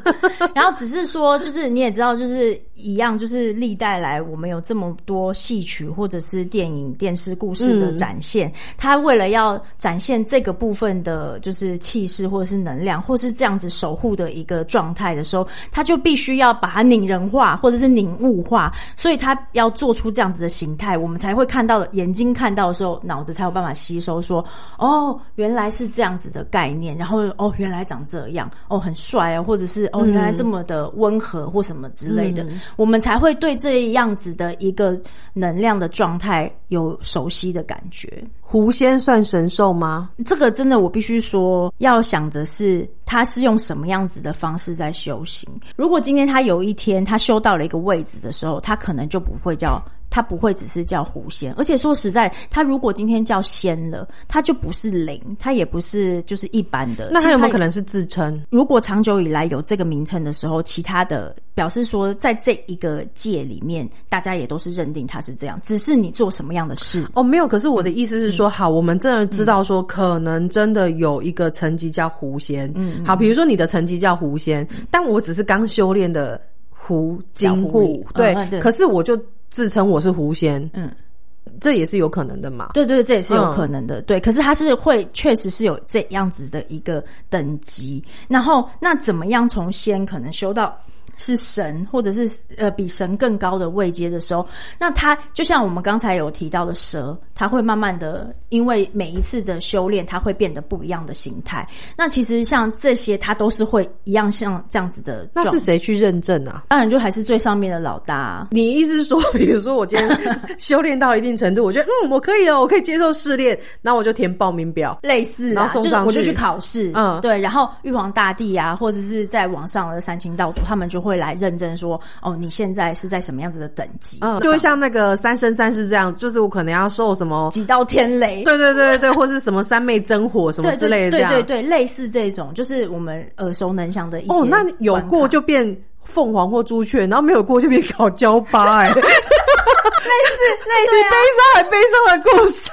然后只是说，就是你也知道，就是一样，就是历代来我们有这么多戏曲或者是电影、电视故事的展现，他为了要展现这个部分的，就是气势或者是能量，或是这样子守护的一个状态的时候，他就必须要把它拟人化或者是凝物化，所以他要做出这样子的形态，我们才会看到眼睛看到。到的时候，脑子才有办法吸收，说哦，原来是这样子的概念，然后哦，原来长这样，哦，很帅啊，或者是哦，原来这么的温和或什么之类的，我们才会对这样子的一个能量的状态有熟悉的感觉。狐仙算神兽吗？这个真的，我必须说，要想着是他是用什么样子的方式在修行。如果今天他有一天他修到了一个位置的时候，他可能就不会叫。他不会只是叫狐仙，而且说实在，他如果今天叫仙了，他就不是灵，他也不是就是一般的。那他有没有可能是自称？如果长久以来有这个名称的时候，其他的表示说，在这一个界里面，大家也都是认定他是这样，只是你做什么样的事哦，没有。可是我的意思是说，好，我们真的知道说，可能真的有一个层级叫狐仙。嗯，好，比如说你的层级叫狐仙，但我只是刚修炼的狐精户，对，可是我就。自称我是狐仙，嗯，这也是有可能的嘛？对对，这也是有可能的。对，可是他是会，确实是有这样子的一个等级。然后，那怎么样从仙可能修到？是神，或者是呃比神更高的位阶的时候，那他就像我们刚才有提到的蛇，它会慢慢的，因为每一次的修炼，它会变得不一样的形态。那其实像这些，它都是会一样像这样子的。那是谁去认证啊？当然就还是最上面的老大。你意思是说，比如说我今天修炼到一定程度，我觉得嗯我可以了，我可以接受试炼，那我就填报名表，类似，然后送上去，我就去考试。嗯，对。然后玉皇大帝啊，或者是在网上的三清道祖，他们就。会来认真说哦，你现在是在什么样子的等级？嗯，就会像那个三生三世这样，就是我可能要受什么几道天雷，对对对对，或是什么三昧真火什么之类的，对对对，类似这种，就是我们耳熟能详的一些。哦，那有过就变凤凰或朱雀，然后没有过就变烤焦巴哎。类 似类似，比悲伤还悲伤的故事，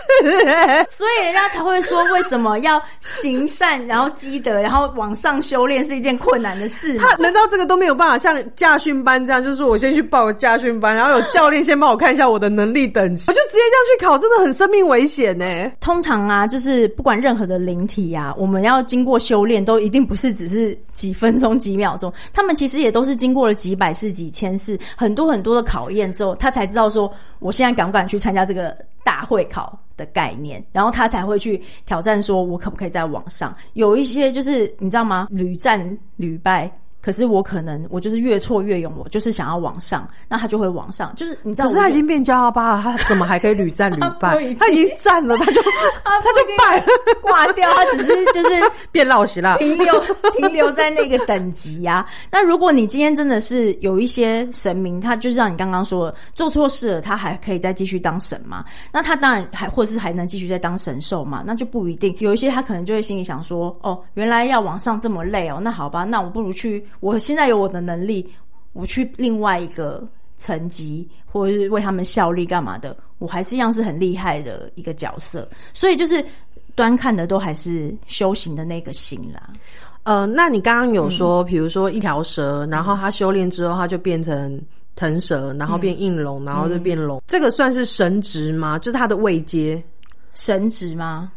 所以人家才会说，为什么要行善，然后积德，然后往上修炼是一件困难的事。他难道这个都没有办法像驾训班这样，就是我先去报个驾训班，然后有教练先帮我看一下我的能力等级，我就直接这样去考，真的很生命危险呢。通常啊，就是不管任何的灵体啊，我们要经过修炼，都一定不是只是几分钟、几秒钟，他们其实也都是经过了几百次、几千次，很多很多的考验之后，他才知道说。我现在敢不敢去参加这个大会考的概念？然后他才会去挑战，说我可不可以在网上有一些，就是你知道吗？屡战屡败。可是我可能我就是越挫越勇，我就是想要往上，那他就会往上。就是你知道，可是他已经变骄傲吧？他怎么还可以屡战屡 败？他已经战了，他就他就败挂掉，他只是就是 变老实了，停留停留在那个等级呀。那如果你今天真的是有一些神明，他就是像你刚刚说做错事了，他还可以再继续当神嘛？那他当然还或者是还能继续再当神兽嘛？那就不一定。有一些他可能就会心里想说：哦，原来要往上这么累哦，那好吧，那我不如去。我现在有我的能力，我去另外一个层级，或者是为他们效力干嘛的，我还是一样是很厉害的一个角色。所以就是端看的都还是修行的那个心啦。呃，那你刚刚有说，比如说一条蛇，然后它修炼之后，它就变成腾蛇，然后变应龙，然后就变龙，这个算是神职吗？就是它的位阶神职吗？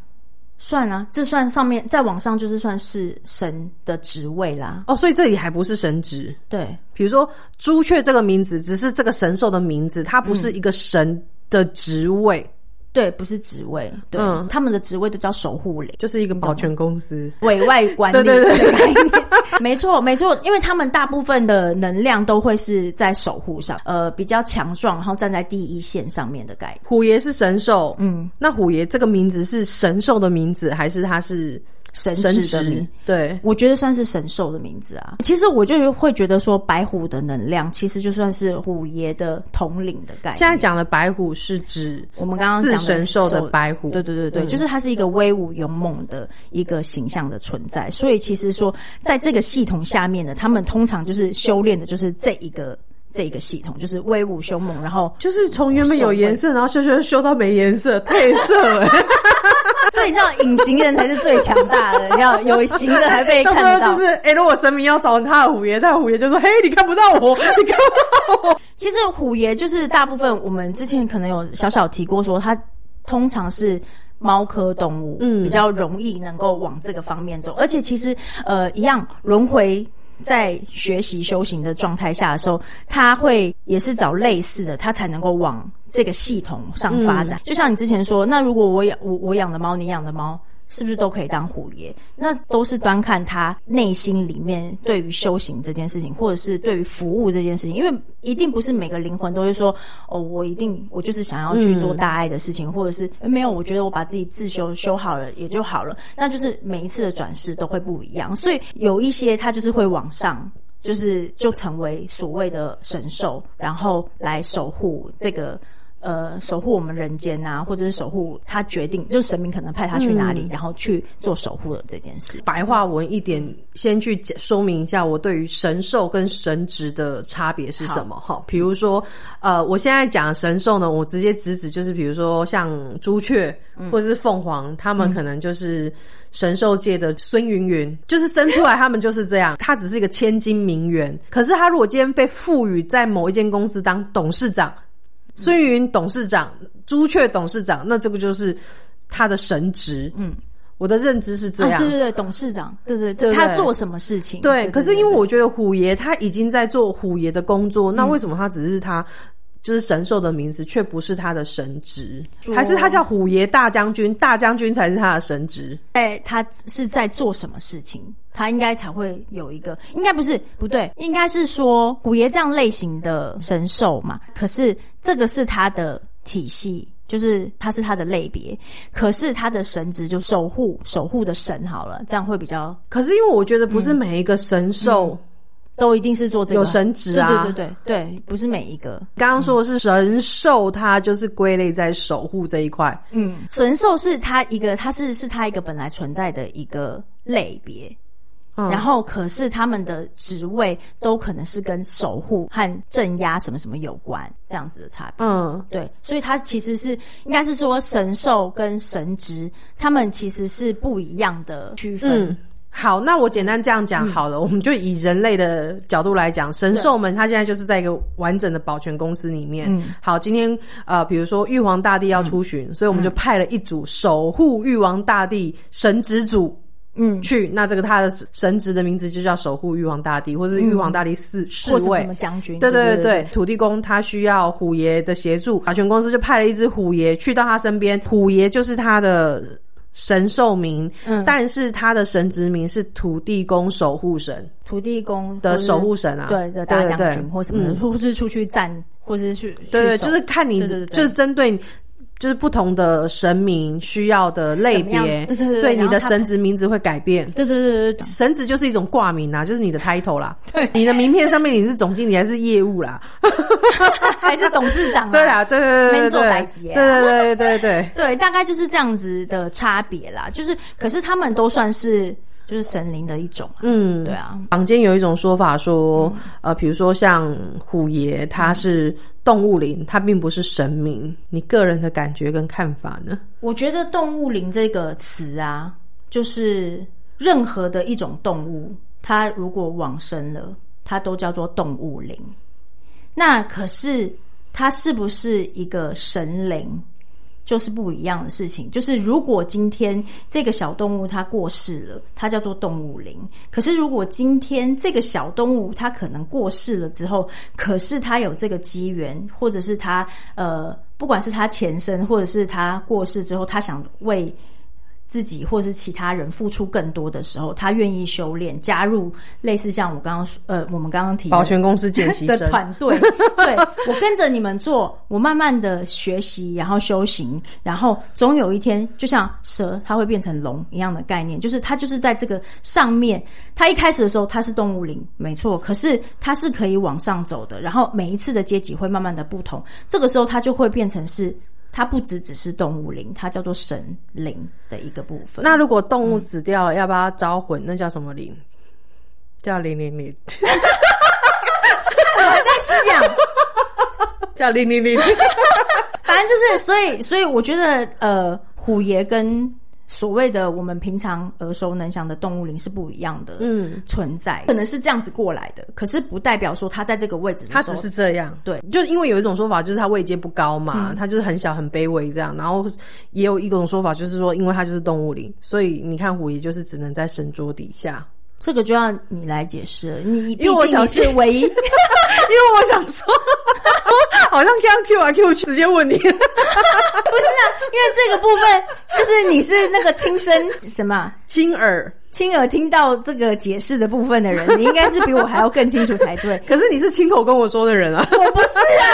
算啊，这算上面在网上就是算是神的职位啦。哦，所以这里还不是神职。对，比如说朱雀这个名字，只是这个神兽的名字，它不是一个神的职位。对，不是职位，对，他们的职位都叫守护灵，就是一个保全公司委外管理 的概念。没错，没错，因为他们大部分的能量都会是在守护上，呃，比较强壮，然后站在第一线上面的概念。虎爷是神兽，嗯，那虎爷这个名字是神兽的名字，还是他是？神职的名，对我觉得算是神兽的名字啊。其实我就会觉得说，白虎的能量其实就算是虎爷的统领的概念。现在讲的白虎是指我们刚刚讲神兽的白虎，对对对对，就是它是一个威武勇猛的一个形象的存在。所以其实说，在这个系统下面呢，他们通常就是修炼的就是这一个这一个系统，就是威武凶猛，然后就是从原本有颜色，然后修修修到没颜色，褪色。所以你知道，隐形人才是最强大的。你要有形的还被看到，就是，哎，如果神明要找他的虎爷，他的虎爷就说：“嘿，你看不到我，你看不到我。”其实虎爷就是大部分我们之前可能有小小提过，说他通常是猫科动物，嗯，比较容易能够往这个方面走。而且其实，呃，一样轮回在学习修行的状态下的时候，他会也是找类似的，他才能够往。这个系统上发展。就像你之前说，那如果我养我我养的猫，你养的猫。是不是都可以当虎爷？那都是端看他内心里面对于修行这件事情，或者是对于服务这件事情。因为一定不是每个灵魂都会说：“哦，我一定我就是想要去做大爱的事情，或者是没有，我觉得我把自己自修修好了也就好了。”那就是每一次的转世都会不一样。所以有一些他就是会往上，就是就成为所谓的神兽，然后来守护这个。呃，守护我们人间呐，或者是守护他决定，就是神明可能派他去哪里，然后去做守护的这件事。白话文一点，先去说明一下我对于神兽跟神职的差别是什么哈。比如说，呃，我现在讲神兽呢，我直接直指就是，比如说像朱雀或者是凤凰，他们可能就是神兽界的孙云云，就是生出来他们就是这样，他只是一个千金名媛。可是他如果今天被赋予在某一间公司当董事长。孙云董事长、朱雀董事长，那这个就是他的神职。嗯，我的认知是这样。对对对，董事长，对对对，他做什么事情？对，可是因为我觉得虎爷他已经在做虎爷的工作，那为什么他只是他就是神兽的名字，却不是他的神职？还是他叫虎爷大将军，大将军才是他的神职？哎，他是在做什么事情？他应该才会有一个，应该不是不对，应该是说虎爷这样类型的神兽嘛。可是这个是他的体系，就是他是他的类别。可是他的神职就守护守护的神好了，这样会比较。可是因为我觉得不是每一个神兽都一定是做这个有神职啊，对对对对，不是每一个。刚刚说的是神兽，它就是归类在守护这一块。嗯，神兽是它一个，它是是它一个本来存在的一个类别。然后，可是他们的职位都可能是跟守护和镇压什么什么有关，这样子的差别。嗯，对，所以它其实是应该是说神兽跟神职，他们其实是不一样的区分。好，那我简单这样讲好了，我们就以人类的角度来讲，神兽们它现在就是在一个完整的保全公司里面。好，今天呃，比如说玉皇大帝要出巡，所以我们就派了一组守护玉皇大帝神职组。嗯，去那这个他的神职的名字就叫守护玉皇大帝，或者是玉皇大帝侍侍卫。什么将军。对对对对，土地公他需要虎爷的协助，保全公司就派了一只虎爷去到他身边，虎爷就是他的神兽名，嗯，但是他的神职名是土地公守护神，土地公的守护神啊，对的大将军或什么的，或是出去战，或者是去对对，就是看你就是针对。就是不同的神明需要的类别，对对对，对你的神职名字会改变，对对对对，神职就是一种挂名啊，就是你的 title 啦，对，你的名片上面你是总经理还是业务啦，还是董事长？对啦，对对对对对，对对对对对。对，大概就是这样子的差别啦，就是可是他们都算是。就是神灵的一种，嗯，对啊。坊间有一种说法说，呃，比如说像虎爷，他是动物灵，他并不是神明。你个人的感觉跟看法呢？我觉得“动物灵”这个词啊，就是任何的一种动物，它如果往生了，它都叫做动物灵。那可是它是不是一个神灵？就是不一样的事情。就是如果今天这个小动物它过世了，它叫做动物灵。可是如果今天这个小动物它可能过世了之后，可是它有这个机缘，或者是它呃，不管是它前身，或者是它过世之后，它想为。自己或是其他人付出更多的时候，他愿意修炼，加入类似像我刚刚呃，我们刚刚提保全公司见习的团队。对我跟着你们做，我慢慢的学习，然后修行，然后总有一天，就像蛇，它会变成龙一样的概念，就是它就是在这个上面。它一开始的时候，它是动物灵，没错，可是它是可以往上走的。然后每一次的阶级会慢慢的不同，这个时候它就会变成是。它不只只是动物灵，它叫做神灵的一个部分。那如果动物死掉了，要不要招魂？那叫什么灵？叫零零零。我在想，叫零零零。反正就是，所以，所以我觉得，呃，虎爷跟。所谓的我们平常耳熟能详的动物灵是不一样的，嗯，存在可能是这样子过来的，可是不代表说它在这个位置，它只是这样，对，就是因为有一种说法就是它位阶不高嘛，它就是很小很卑微这样，然后也有一种说法就是说，因为它就是动物灵，所以你看虎爷就是只能在神桌底下，这个就要你来解释了，你因为我想是唯一，因为我想说。好像刚 Q 来 Q 去，直接问你。不是啊，因为这个部分就是你是那个亲身什么亲耳。亲耳听到这个解释的部分的人，你应该是比我还要更清楚才对。可是你是亲口跟我说的人啊，我不是啊，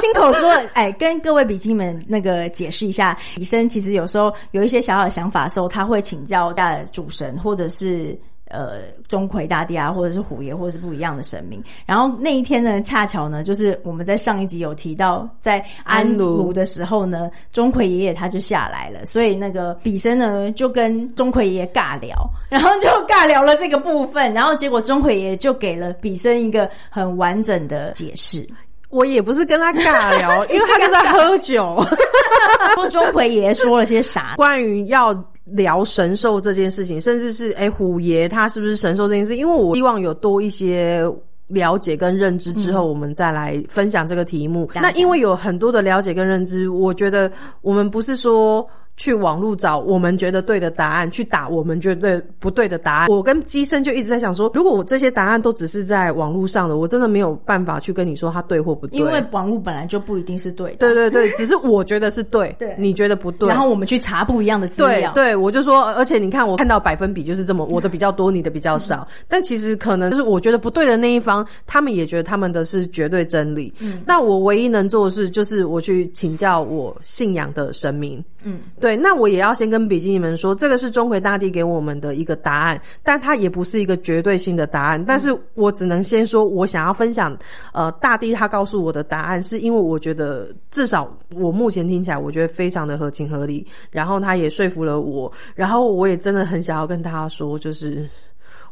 亲口说。哎，跟各位笔记们那个解释一下，医生其实有时候有一些小小的想法的时候，他会请教大主神或者是。呃，钟馗大帝啊，或者是虎爷，或者是不一样的神明。然后那一天呢，恰巧呢，就是我们在上一集有提到，在安炉的时候呢，钟馗爷爷他就下来了，所以那个比生呢就跟钟馗爷爷尬聊，然后就尬聊了这个部分，然后结果钟馗爷爷就给了比生一个很完整的解释。我也不是跟他尬聊，因为他就在喝酒。说钟馗爷爷说了些啥？关于要。聊神兽这件事情，甚至是哎虎爷他是不是神兽这件事，因为我希望有多一些了解跟认知之后，我们再来分享这个题目。那因为有很多的了解跟认知，我觉得我们不是说。去网络找我们觉得对的答案，去打我们觉得不对的答案。我跟机生就一直在想说，如果我这些答案都只是在网络上的，我真的没有办法去跟你说它对或不对。因为网络本来就不一定是对的。对对对，只是我觉得是对，对，你觉得不对。然后我们去查不一样的资料。对，对我就说，而且你看，我看到百分比就是这么，我的比较多，你的比较少。但其实可能就是我觉得不对的那一方，他们也觉得他们的是绝对真理。嗯，那我唯一能做的事就是我去请教我信仰的神明。嗯，对，那我也要先跟比基尼们说，这个是钟馗大帝给我们的一个答案，但它也不是一个绝对性的答案。但是我只能先说，我想要分享，呃，大帝他告诉我的答案，是因为我觉得至少我目前听起来，我觉得非常的合情合理，然后他也说服了我，然后我也真的很想要跟大家说，就是。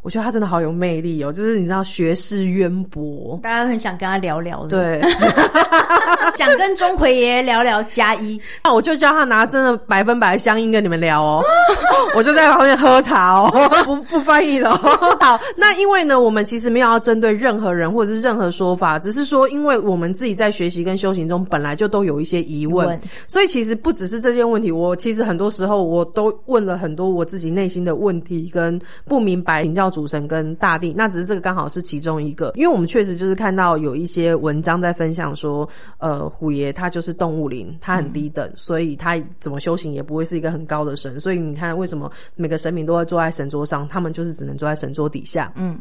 我觉得他真的好有魅力哦，就是你知道学识渊博，大家很想跟他聊聊。对，想跟钟馗爷爷聊聊加一，那我就叫他拿真的百分百的香音跟你们聊哦。我就在旁边喝茶哦，不不翻译了。好，那因为呢，我们其实没有要针对任何人或者是任何说法，只是说，因为我们自己在学习跟修行中本来就都有一些疑问，所以其实不只是这件问题，我其实很多时候我都问了很多我自己内心的问题跟不明白，请教。主神跟大地，那只是这个刚好是其中一个，因为我们确实就是看到有一些文章在分享说，呃，虎爷他就是动物灵，他很低等，所以他怎么修行也不会是一个很高的神。所以你看，为什么每个神明都会坐在神桌上，他们就是只能坐在神桌底下。嗯，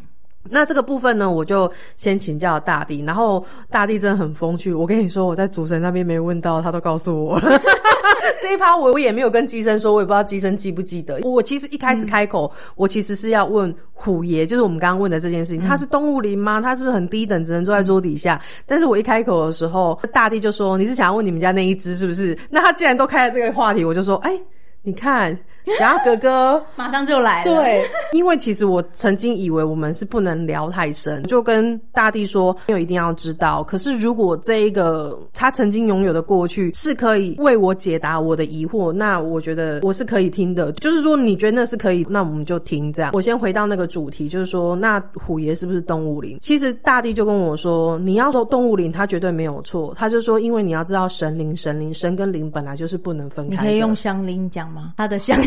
那这个部分呢，我就先请教大地，然后大地真的很风趣。我跟你说，我在主神那边没问到，他都告诉我。这一趴我我也没有跟机生说，我也不知道机生记不记得。我其实一开始开口，我其实是要问虎爷，就是我们刚刚问的这件事情，他是动物灵吗？他是不是很低等，只能坐在桌底下？但是我一开口的时候，大地就说：“你是想要问你们家那一只是不是？”那他既然都开了这个话题，我就说：“哎。”你看，贾哥哥马上就来了。对，因为其实我曾经以为我们是不能聊太深，就跟大地说，没有一定要知道。可是如果这一个他曾经拥有的过去是可以为我解答我的疑惑，那我觉得我是可以听的。就是说，你觉得那是可以，那我们就听这样。我先回到那个主题，就是说，那虎爷是不是动物灵？其实大地就跟我说，你要说动物灵，他绝对没有错。他就说，因为你要知道神灵，神灵，神跟灵本来就是不能分开。你可以用香灵讲吗。他的香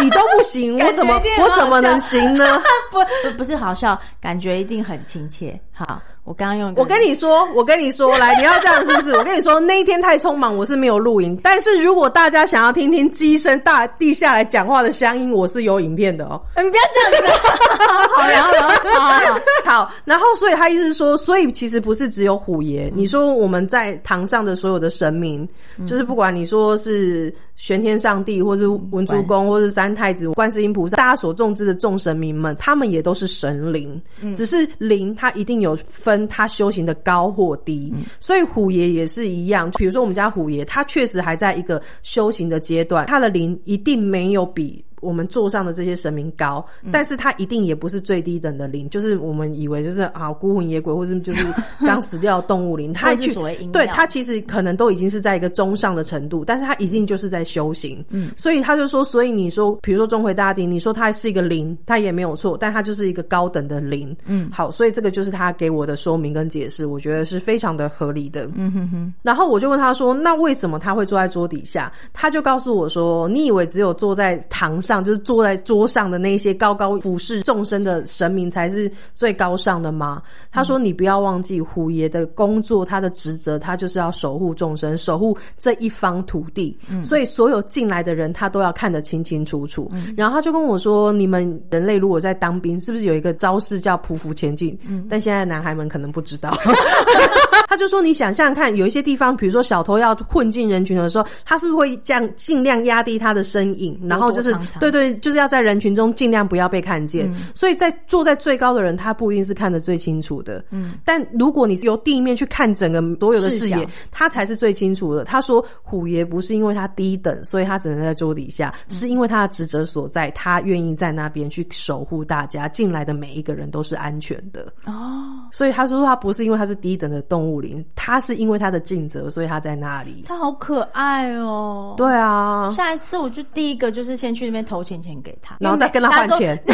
你都不行，我怎么我怎么能行呢？不不不是好笑，感觉一定很亲切。好，我刚刚用我跟你说，我跟你说，来，你要这样是不是？我跟你说，那一天太匆忙，我是没有录音。但是如果大家想要听听机身大地下来讲话的乡音，我是有影片的哦。你不要这样子。好，然后然后好，好，然后所以他意思是说，所以其实不是只有虎爷。你说我们在堂上的所有的神明，就是不管你说是。玄天上帝，或是文殊公，或是三太子、观世音菩萨，大家所重之的众神明们，他们也都是神灵。只是灵，它一定有分他修行的高或低。所以虎爷也是一样。比如说我们家虎爷，他确实还在一个修行的阶段，他的灵一定没有比。我们座上的这些神明高，但是他一定也不是最低等的灵，就是我们以为就是啊孤魂野鬼，或者就是 刚死掉的动物灵，他是所谓对他其实可能都已经是在一个中上的程度，但是他一定就是在修行，嗯，所以他就说，所以你说，比如说钟馗大帝，你说他是一个灵，他也没有错，但他就是一个高等的灵，嗯，好，所以这个就是他给我的说明跟解释，我觉得是非常的合理的，嗯哼哼。然后我就问他说，那为什么他会坐在桌底下？他就告诉我说，你以为只有坐在堂上。上，就是坐在桌上的那些高高俯视众生的神明才是最高尚的吗？他说：“你不要忘记虎爷的工作，他的职责，他就是要守护众生，守护这一方土地。所以所有进来的人，他都要看得清清楚楚。然后他就跟我说：‘你们人类如果在当兵，是不是有一个招式叫匍匐前进？’但现在男孩们可能不知道。他就说：‘你想象看，有一些地方，比如说小偷要混进人群的时候，他是不是会这样尽量压低他的身影，然后就是对对，就是要在人群中尽量不要被看见。所以在坐在最高的人，他不一定是看得最清楚的。嗯，但如果你是由地面去看整个所有的视野，他才是最清楚的。他说虎爷不是因为他低等，所以他只能在桌底下，是因为他的职责所在，他愿意在那边去守护大家进来的每一个人都是安全的。哦，所以他说他不是因为他是低等的动物灵，他是因为他的尽责，所以他在那里。他好可爱哦。对啊，下一次我就第一个就是先去那边投钱钱给他，然后再跟他换钱。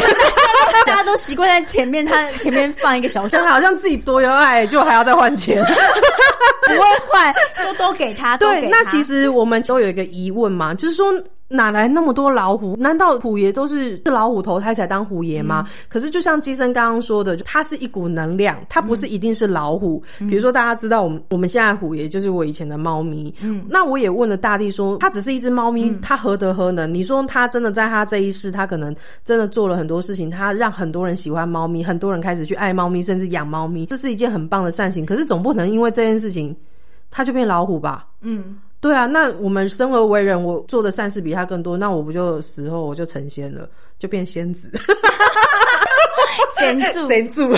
大家都习惯在前面，他前面放一个小奖，好像自己多有爱，就还要再换钱。不会换，就都给他。对，那其实我们都有一个疑问嘛，就是说。哪来那么多老虎？难道虎爷都是是老虎投胎才当虎爷吗？可是就像机生刚刚说的，它是一股能量，它不是一定是老虎。比如说大家知道，我们我们现在虎爷就是我以前的猫咪。嗯，那我也问了大地说，它只是一只猫咪，它何德何能？你说它真的在它这一世，它可能真的做了很多事情，它让很多人喜欢猫咪，很多人开始去爱猫咪，甚至养猫咪，这是一件很棒的善行。可是总不能因为这件事情，它就变老虎吧？嗯。对啊，那我们生而为人，我做的善事比他更多，那我不就死后我就成仙了，就变仙子。神助，神助。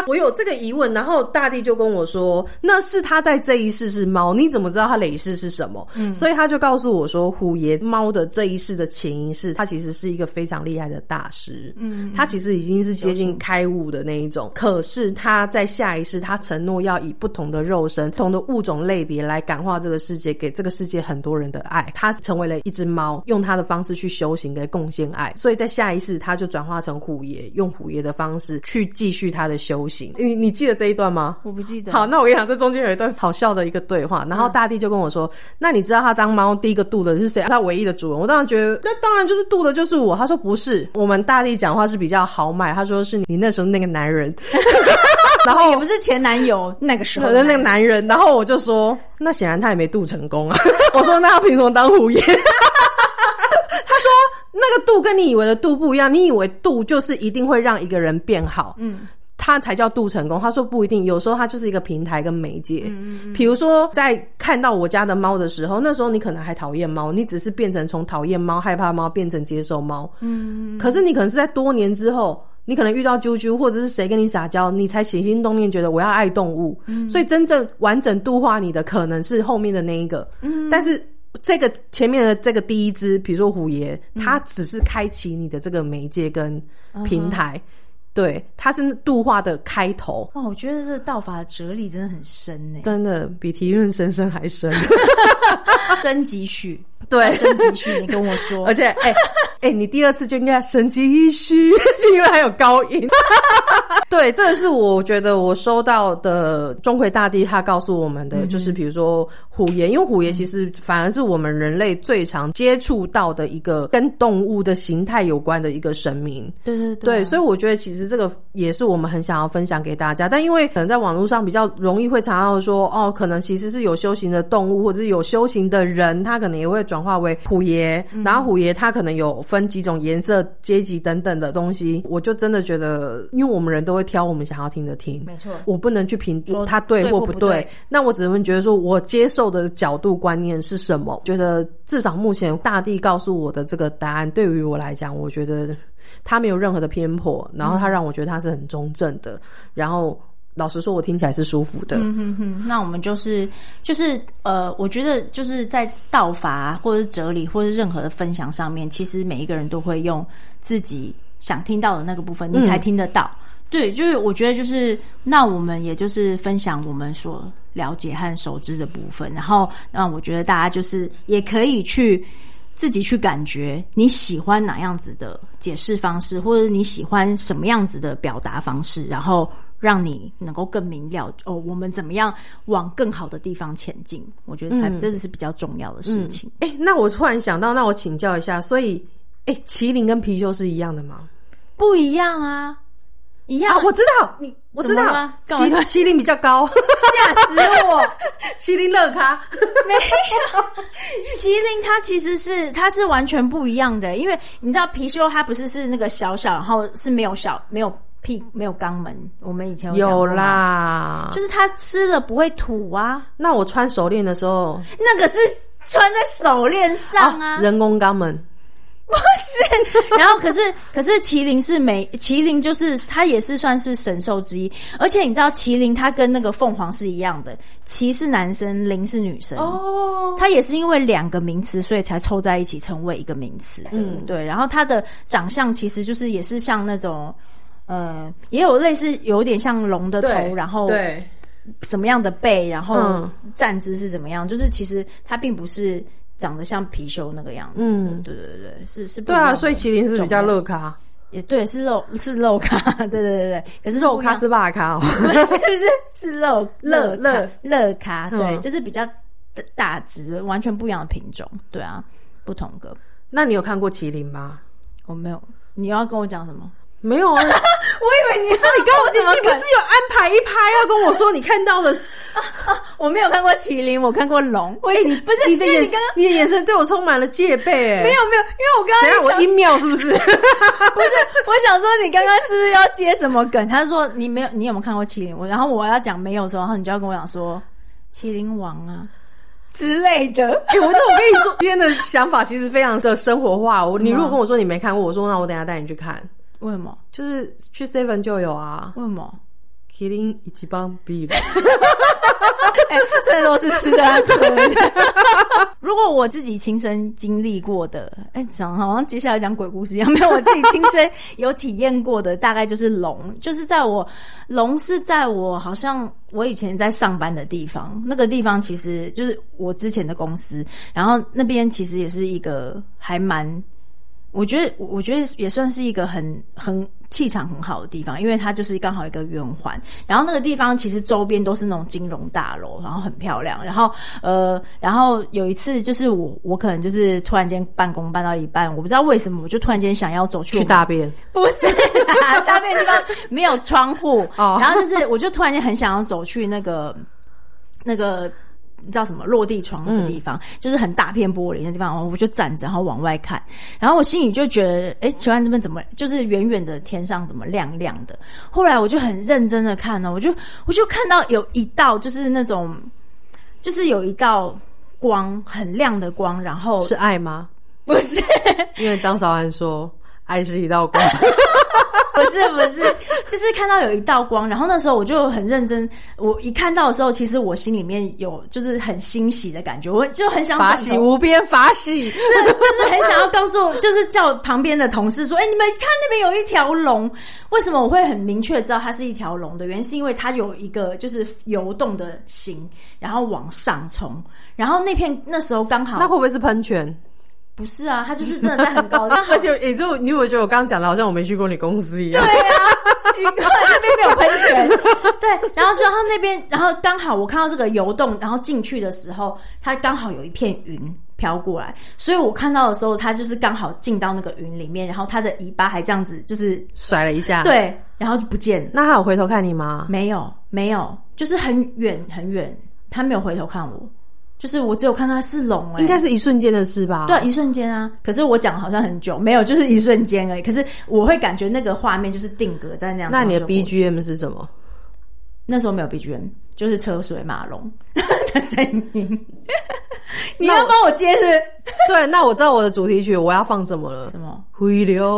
我有这个疑问，然后大地就跟我说：“那是他在这一世是猫，你怎么知道他累世是什么？”嗯，所以他就告诉我说：“虎爷猫的这一世的前一世，他其实是一个非常厉害的大师。嗯，他其实已经是接近开悟的那一种。可是他在下一世，他承诺要以不同的肉身、不同的物种类别来感化这个世界，给这个世界很多人的爱。他成为了一只猫，用他的方式去修行，给贡献爱。所以在下一世，他就转化成虎爷，用虎爷。”的方式去继续他的修行，你你记得这一段吗？我不记得。好，那我跟你讲，这中间有一段好笑的一个对话，然后大地就跟我说：“那你知道他当猫第一个度的是谁？他唯一的主人。”我当然觉得，那当然就是度的就是我。他说不是，我们大地讲话是比较豪迈，他说是你那时候那个男人，然后也不是前男友那个时候的那个男人。然后我就说，那显然他也没度成功啊。我说那他凭什么当虎爷？他说。那个度跟你以为的度不一样，你以为度就是一定会让一个人变好，嗯，他才叫度成功。他说不一定，有时候它就是一个平台跟媒介。嗯比如说在看到我家的猫的时候，那时候你可能还讨厌猫，你只是变成从讨厌猫、害怕猫变成接受猫。嗯。可是你可能是在多年之后，你可能遇到啾啾或者是谁跟你撒娇，你才起心动念觉得我要爱动物。嗯。所以真正完整度化你的，可能是后面的那一个。嗯。但是。这个前面的这个第一只，比如说虎爷，他只是开启你的这个媒介跟平台，对，它是度化的开头。哇，我觉得这道法的哲理真的很深呢，真的比提润深深还深。真几许？对，升几许？你跟我说。而且，哎哎，你第二次就应该升几许，因为还有高音。对，这个是我觉得我收到的钟馗大帝他告诉我们的，就是比如说虎爷，因为虎爷其实反而是我们人类最常接触到的一个跟动物的形态有关的一个神明。对对对，所以我觉得其实这个也是我们很想要分享给大家。但因为可能在网络上比较容易会查到说，哦，可能其实是有修行的动物或者是有修行的人，他可能也会转化为虎爷。然后虎爷他可能有分几种颜色、阶级等等的东西。我就真的觉得，因为我们人都会。挑我们想要听的听，没错，我不能去评他对或不对，那我只能觉得说我接受的角度观念是什么？觉得至少目前大地告诉我的这个答案，对于我来讲，我觉得他没有任何的偏颇，然后他让我觉得他是很中正的，然后老实说，我听起来是舒服的。嗯哼哼，那我们就是就是呃，我觉得就是在道法或者是哲理或者任何的分享上面，其实每一个人都会用自己想听到的那个部分，你才听得到。对，就是我觉得就是，那我们也就是分享我们所了解和熟知的部分，然后那我觉得大家就是也可以去自己去感觉你喜欢哪样子的解释方式，或者你喜欢什么样子的表达方式，然后让你能够更明了哦，我们怎么样往更好的地方前进？我觉得才真的是比较重要的事情。哎，那我突然想到，那我请教一下，所以。哎，麒麟跟貔貅是一样的吗？不一样啊，一样。我知道，你我知道，麒麒麟比较高，吓死我！麒麟乐咖没有，麒麟它其实是它是完全不一样的，因为你知道貔貅它不是是那个小小，然后是没有小没有屁没有肛门。我们以前有啦，就是他吃了不会吐啊。那我穿手链的时候，那个是穿在手链上啊，人工肛门。不是，然后可是 可是麒麟是每麒麟就是它也是算是神兽之一，而且你知道麒麟它跟那个凤凰是一样的，麒是男生，麟是女生。哦，它也是因为两个名词所以才凑在一起成为一个名词，嗯，对，然后它的长相其实就是也是像那种呃，也有类似有点像龙的头，然后对。什么样的背，然后站姿是怎么样，就是其实它并不是。长得像貔貅那个样子，嗯，对对对对，是是，对啊，所以麒麟是比较乐咖，也对，是肉 是肉咖，对对对对，可是肉咖是霸咖，哦。是不是是肉乐乐乐。咖，对，就是比较大只，完全不一样的品种，对啊，不同个。那你有看过麒麟吗？我没有，你要跟我讲什么？没有啊，我以为你说你跟我，你不是有安排一拍要跟我说你看到的？我没有看过麒麟，我看过龙。你不是你的眼，你的眼神对我充满了戒备。没有没有，因为我刚刚我音妙是不是？不是，我想说你刚刚是不是要接什么梗？他说你没有，你有没有看过麒麟？我然后我要讲没有的时候，然后你就要跟我讲说麒麟王啊之类的。哎，我那我跟你说，今天的想法其实非常的生活化。我你如果跟我说你没看过，我说那我等下带你去看。为什么？就是去 Seven 就有啊。为什么麒麟一起帮 B 的？哎，这都是吃的。如果我自己亲身经历过的，哎，讲好像接下来讲鬼故事一样，没有我自己亲身有体验过的，大概就是龙，就是在我龙是在我好像我以前在上班的地方，那个地方其实就是我之前的公司，然后那边其实也是一个还蛮。我觉得，我觉得也算是一个很很气场很好的地方，因为它就是刚好一个圆环，然后那个地方其实周边都是那种金融大楼，然后很漂亮。然后呃，然后有一次就是我我可能就是突然间办公办到一半，我不知道为什么，我就突然间想要走去去大便，不是 大便地方没有窗户，然后就是我就突然间很想要走去那个那个。你知道什么落地窗那个地方，就是很大片玻璃的地方，我就站着，然后往外看，然后我心里就觉得，哎，奇怪，这边怎么就是远远的天上怎么亮亮的？后来我就很认真的看呢，我就我就看到有一道就是那种，就是有一道光很亮的光，然后是爱吗？不是，因为张韶涵说。爱是一道光，不是不是，就是看到有一道光，然后那时候我就很认真，我一看到的时候，其实我心里面有就是很欣喜的感觉，我就很想法喜无边，法喜，是就是很想要告诉，就是叫旁边的同事说，哎，你们看那边有一条龙，为什么我会很明确知道它是一条龙的？原因，是因为它有一个就是游动的形，然后往上冲，然后那片那时候刚好，那会不会是喷泉？不是啊，他就是真的在很高，而且也就你有没有觉得我刚刚讲的好像我没去过你公司一样。对啊，奇怪，那边没有喷泉。对，然后就他那边，然后刚好我看到这个游动，然后进去的时候，它刚好有一片云飘过来，所以我看到的时候，它就是刚好进到那个云里面，然后它的尾巴还这样子，就是甩了一下，对，然后就不见了。那他有回头看你吗？没有，没有，就是很远很远，他没有回头看我。就是我只有看到是龙，哎，应该是一瞬间的事吧？对，一瞬间啊。可是我讲好像很久，没有，就是一瞬间而已。可是我会感觉那个画面就是定格在那样。那你的 BGM 是什么？那时候没有 BGM，就是车水马龙 的声音。你要帮我接是？对，那我知道我的主题曲我要放什么了？什么？灰流，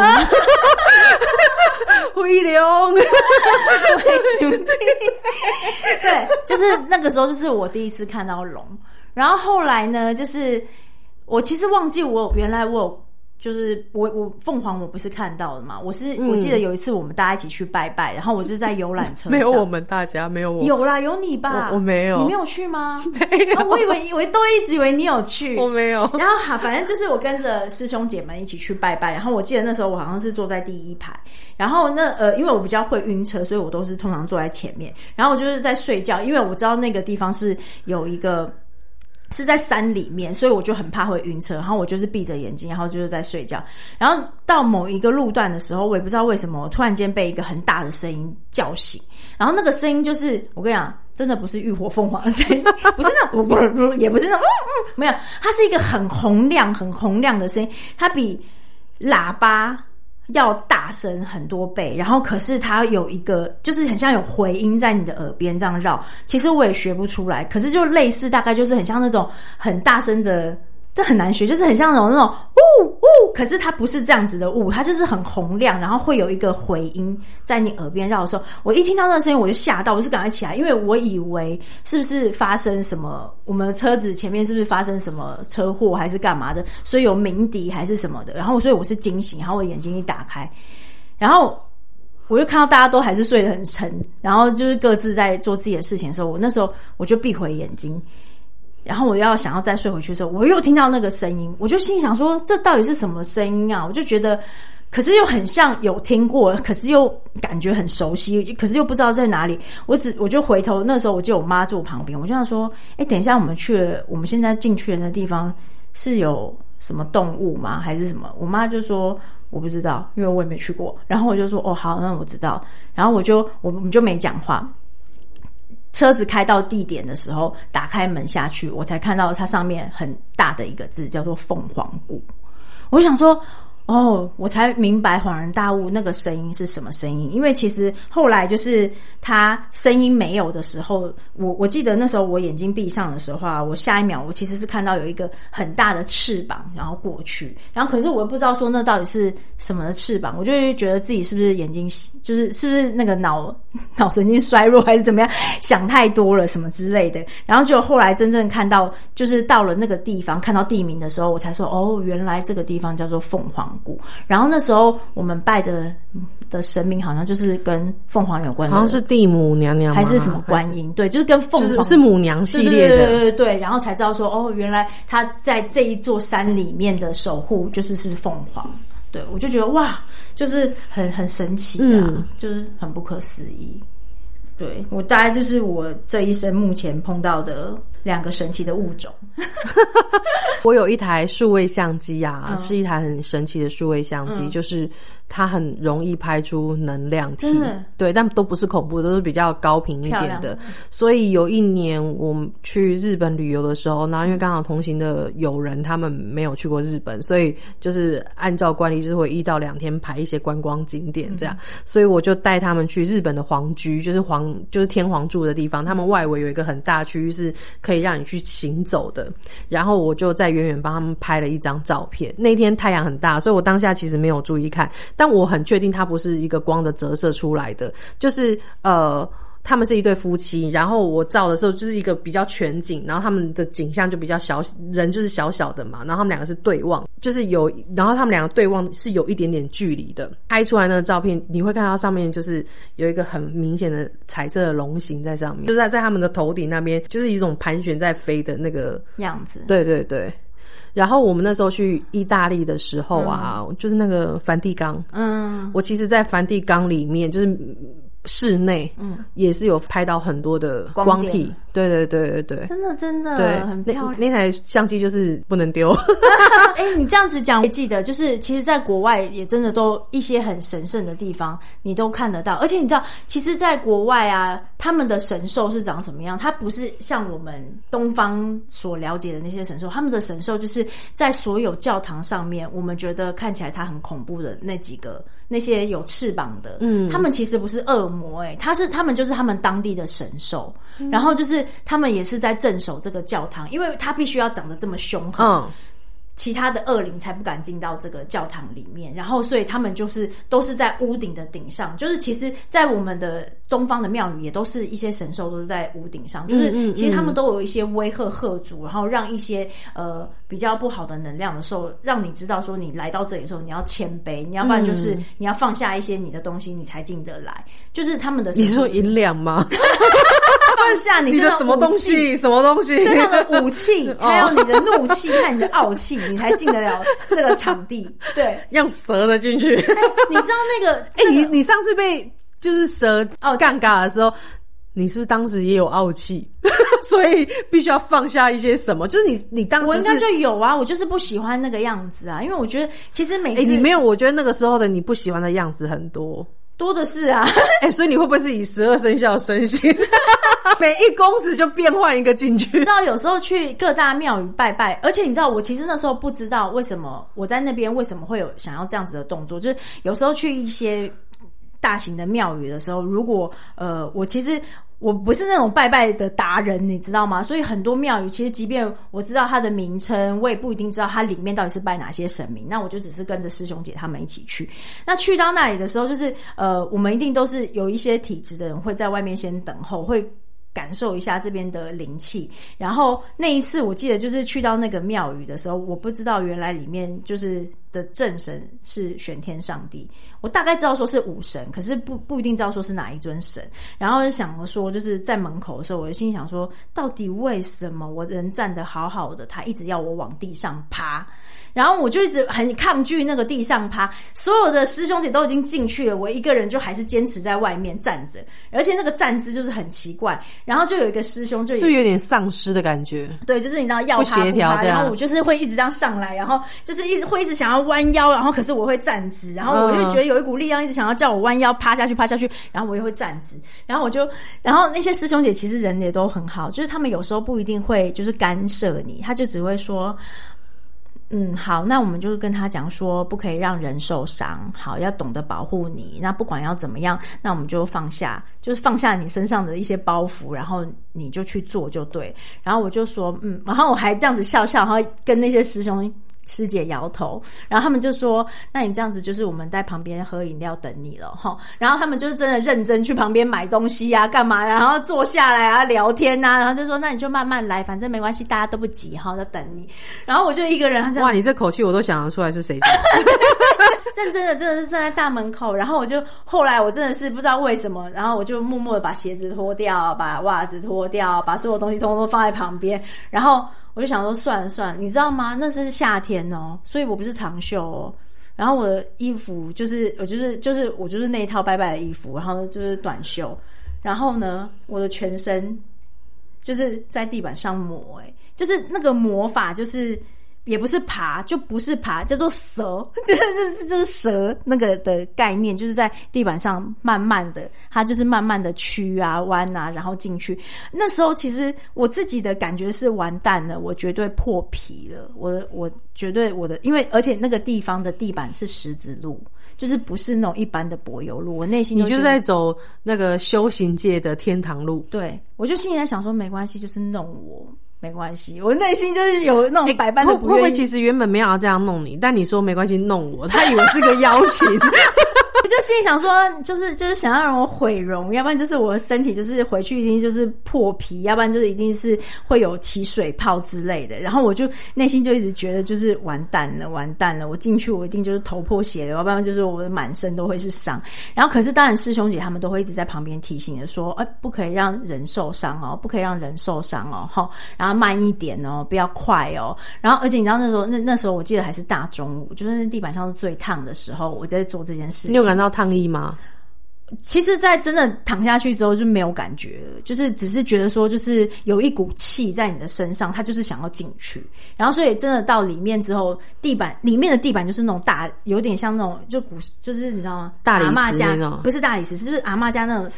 灰流，兄弟。对，就是那个时候，就是我第一次看到龙。然后后来呢？就是我其实忘记我原来我有，就是我我凤凰我不是看到的嘛？我是我记得有一次我们大家一起去拜拜，然后我就在游览车上。没有我们大家没有我有啦有你吧？我没有，你没有去吗？没有，我以为以为都一直以为你有去，我没有。然后好，反正就是我跟着师兄姐们一起去拜拜，然后我记得那时候我好像是坐在第一排，然后那呃因为我比较会晕车，所以我都是通常坐在前面，然后我就是在睡觉，因为我知道那个地方是有一个。是在山里面，所以我就很怕会晕车，然后我就是闭着眼睛，然后就是在睡觉。然后到某一个路段的时候，我也不知道为什么，我突然间被一个很大的声音叫醒。然后那个声音就是我跟你讲，真的不是浴火凤凰的声音，不是那种不不，也不是那种嗯嗯，没有，它是一个很洪亮、很洪亮的声音，它比喇叭。要大声很多倍，然后可是它有一个，就是很像有回音在你的耳边这样绕。其实我也学不出来，可是就类似，大概就是很像那种很大声的。这很难学，就是很像那种那种呜呜，可是它不是这样子的呜，它就是很洪亮，然后会有一个回音在你耳边绕的时候，我一听到那个声音我就吓到，我是赶快起来，因为我以为是不是发生什么，我们的车子前面是不是发生什么车祸还是干嘛的，所以有鸣笛还是什么的，然后所以我是惊醒，然后我眼睛一打开，然后我就看到大家都还是睡得很沉，然后就是各自在做自己的事情的时候，我那时候我就闭回眼睛。然后我要想要再睡回去的时候，我又听到那个声音，我就心想说：“这到底是什么声音啊？”我就觉得，可是又很像有听过，可是又感觉很熟悉，可是又不知道在哪里。我只我就回头，那时候我就我妈坐我旁边，我就想说：“哎，等一下，我们去了，我们现在进去的那地方是有什么动物吗？还是什么？”我妈就说：“我不知道，因为我也没去过。”然后我就说：“哦，好，那我知道。”然后我就我们就没讲话。车子开到地点的时候，打开门下去，我才看到它上面很大的一个字，叫做凤凰谷。我想说。哦，我才明白恍然大悟，那个声音是什么声音？因为其实后来就是他声音没有的时候，我我记得那时候我眼睛闭上的时候啊，我下一秒我其实是看到有一个很大的翅膀，然后过去，然后可是我又不知道说那到底是什么的翅膀，我就觉得自己是不是眼睛就是是不是那个脑 脑神经衰弱还是怎么样，想太多了什么之类的，然后就后来真正看到就是到了那个地方，看到地名的时候，我才说哦，原来这个地方叫做凤凰。然后那时候我们拜的的神明好像就是跟凤凰有关，好像是地母娘娘还是什么观音？对，就是跟凤凰是母娘系列的，对对对对。然后才知道说，哦，原来他在这一座山里面的守护就是是凤凰。对我就觉得哇，就是很很神奇啊，就是很不可思议。对我大概就是我这一生目前碰到的两个神奇的物种。我有一台数位相机啊，是一台很神奇的数位相机，就是。它很容易拍出能量体，对，但都不是恐怖，都是比较高频一点的。所以有一年我们去日本旅游的时候，然后因为刚好同行的友人他们没有去过日本，所以就是按照惯例就是会一到两天排一些观光景点这样。所以我就带他们去日本的皇居，就是皇就是天皇住的地方，他们外围有一个很大区域是可以让你去行走的。然后我就在远远帮他们拍了一张照片。那天太阳很大，所以我当下其实没有注意看。但我很确定它不是一个光的折射出来的，就是呃，他们是一对夫妻，然后我照的时候就是一个比较全景，然后他们的景象就比较小，人就是小小的嘛，然后他们两个是对望，就是有，然后他们两个对望是有一点点距离的，拍出来那个照片你会看到上面就是有一个很明显的彩色的龙形在上面，就在在他们的头顶那边，就是一种盘旋在飞的那个样子，对对对。然后我们那时候去意大利的时候啊，就是那个梵蒂冈，嗯，我其实，在梵蒂冈里面，就是室内，嗯，也是有拍到很多的光体。对对对对对，真的真的对，很漂亮。那台相机就是不能丢。哎，你这样子讲，记得就是，其实，在国外也真的都一些很神圣的地方，你都看得到。而且你知道，其实，在国外啊，他们的神兽是长什么样？它不是像我们东方所了解的那些神兽，他们的神兽就是在所有教堂上面，我们觉得看起来它很恐怖的那几个，那些有翅膀的，嗯，他们其实不是恶魔，哎，他是他们就是他们当地的神兽，然后就是。他们也是在镇守这个教堂，因为他必须要长得这么凶狠。其他的恶灵才不敢进到这个教堂里面，然后所以他们就是都是在屋顶的顶上，就是其实，在我们的东方的庙宇也都是一些神兽都是在屋顶上，就是其实他们都有一些威吓吓主，然后让一些呃比较不好的能量的时候，让你知道说你来到这里的时候你要谦卑，你要不然就是你要放下一些你的东西，你才进得来。就是他们的你说银两吗？放下 你的什么东西？什么东西？身上的武器，还有你的怒气和你的傲气。你才进得了这个场地，对，用蛇的进去。你知道那个？哎，你你上次被就是蛇哦尴尬的时候，你是不是当时也有傲气？所以必须要放下一些什么。就是你，你当时我应该就有啊，我就是不喜欢那个样子啊，因为我觉得其实每次你没有，我觉得那个时候的你不喜欢的样子很多。多的是啊，哎，所以你会不会是以十二生肖生星？每一公子就变换一个进去。知道有时候去各大庙宇拜拜，而且你知道，我其实那时候不知道为什么我在那边为什么会有想要这样子的动作，就是有时候去一些大型的庙宇的时候，如果呃，我其实。我不是那种拜拜的达人，你知道吗？所以很多庙宇，其实即便我知道它的名称，我也不一定知道它里面到底是拜哪些神明。那我就只是跟着师兄姐他们一起去。那去到那里的时候，就是呃，我们一定都是有一些体质的人会在外面先等候，会。感受一下这边的灵气，然后那一次我记得就是去到那个庙宇的时候，我不知道原来里面就是的正神是玄天上帝，我大概知道说是武神，可是不不一定知道说是哪一尊神。然后就想说，就是在门口的时候，我就心想说，到底为什么我人站得好好的，他一直要我往地上趴？然后我就一直很抗拒那个地上趴，所有的师兄姐都已经进去了，我一个人就还是坚持在外面站着，而且那个站姿就是很奇怪。然后就有一个师兄，就是有点丧尸的感觉？对，就是你知道要他不他，然后我就是会一直这样上来，然后就是一直会一直想要弯腰，然后可是我会站直，然后我就觉得有一股力量一直想要叫我弯腰趴下去趴下去，然后我又会站直，然后我就，然后那些师兄姐其实人也都很好，就是他们有时候不一定会就是干涉你，他就只会说。嗯，好，那我们就是跟他讲说，不可以让人受伤，好，要懂得保护你。那不管要怎么样，那我们就放下，就是放下你身上的一些包袱，然后你就去做就对。然后我就说，嗯，然后我还这样子笑笑，然后跟那些师兄。师姐摇头，然后他们就说：“那你这样子就是我们在旁边喝饮料等你了，哈。”然后他们就是真的认真去旁边买东西呀，干嘛？然后坐下来啊，聊天呐，然后就说：“那你就慢慢来，反正没关系，大家都不急，哈，在等你。”然后我就一个人，哇，你这口气我都想得出来是谁。认 真的，真的是站在大门口。然后我就后来我真的是不知道为什么，然后我就默默的把鞋子脱掉，把袜子脱掉，把所有东西通通放在旁边，然后。我就想说，算了算了，你知道吗？那是夏天哦，所以我不是长袖哦。然后我的衣服就是，我就是就是我就是那一套拜拜的衣服，然后就是短袖。然后呢，我的全身就是在地板上抹，哎，就是那个魔法，就是。也不是爬，就不是爬，叫做蛇，就是就是就是蛇那个的概念，就是在地板上慢慢的，它就是慢慢的曲啊弯啊，然后进去。那时候其实我自己的感觉是完蛋了，我绝对破皮了，我我绝对我的，因为而且那个地方的地板是石子路，就是不是那种一般的柏油路，我内心你就在走那个修行界的天堂路，对我就心里在想说没关系，就是弄我。没关系，我内心就是有那种百般的不愿意。其实原本没有要这样弄你，但你说没关系，弄我，他以为是个邀请。我就心里想说，就是就是想要让我毁容，要不然就是我的身体就是回去一定就是破皮，要不然就是一定是会有起水泡之类的。然后我就内心就一直觉得就是完蛋了，完蛋了！我进去我一定就是头破血流，要不然就是我的满身都会是伤。然后可是当然师兄姐他们都会一直在旁边提醒的说，哎，不可以让人受伤哦，不可以让人受伤哦，哈，然后慢一点哦，不要快哦。然后而且你知道那时候那那时候我记得还是大中午，就是那地板上是最烫的时候，我在做这件事情。到烫意吗？其实，在真的躺下去之后就没有感觉了，就是只是觉得说，就是有一股气在你的身上，它就是想要进去。然后，所以真的到里面之后，地板里面的地板就是那种大，有点像那种就古，就是你知道吗？大理石那种，不是大理石，就是阿妈家那种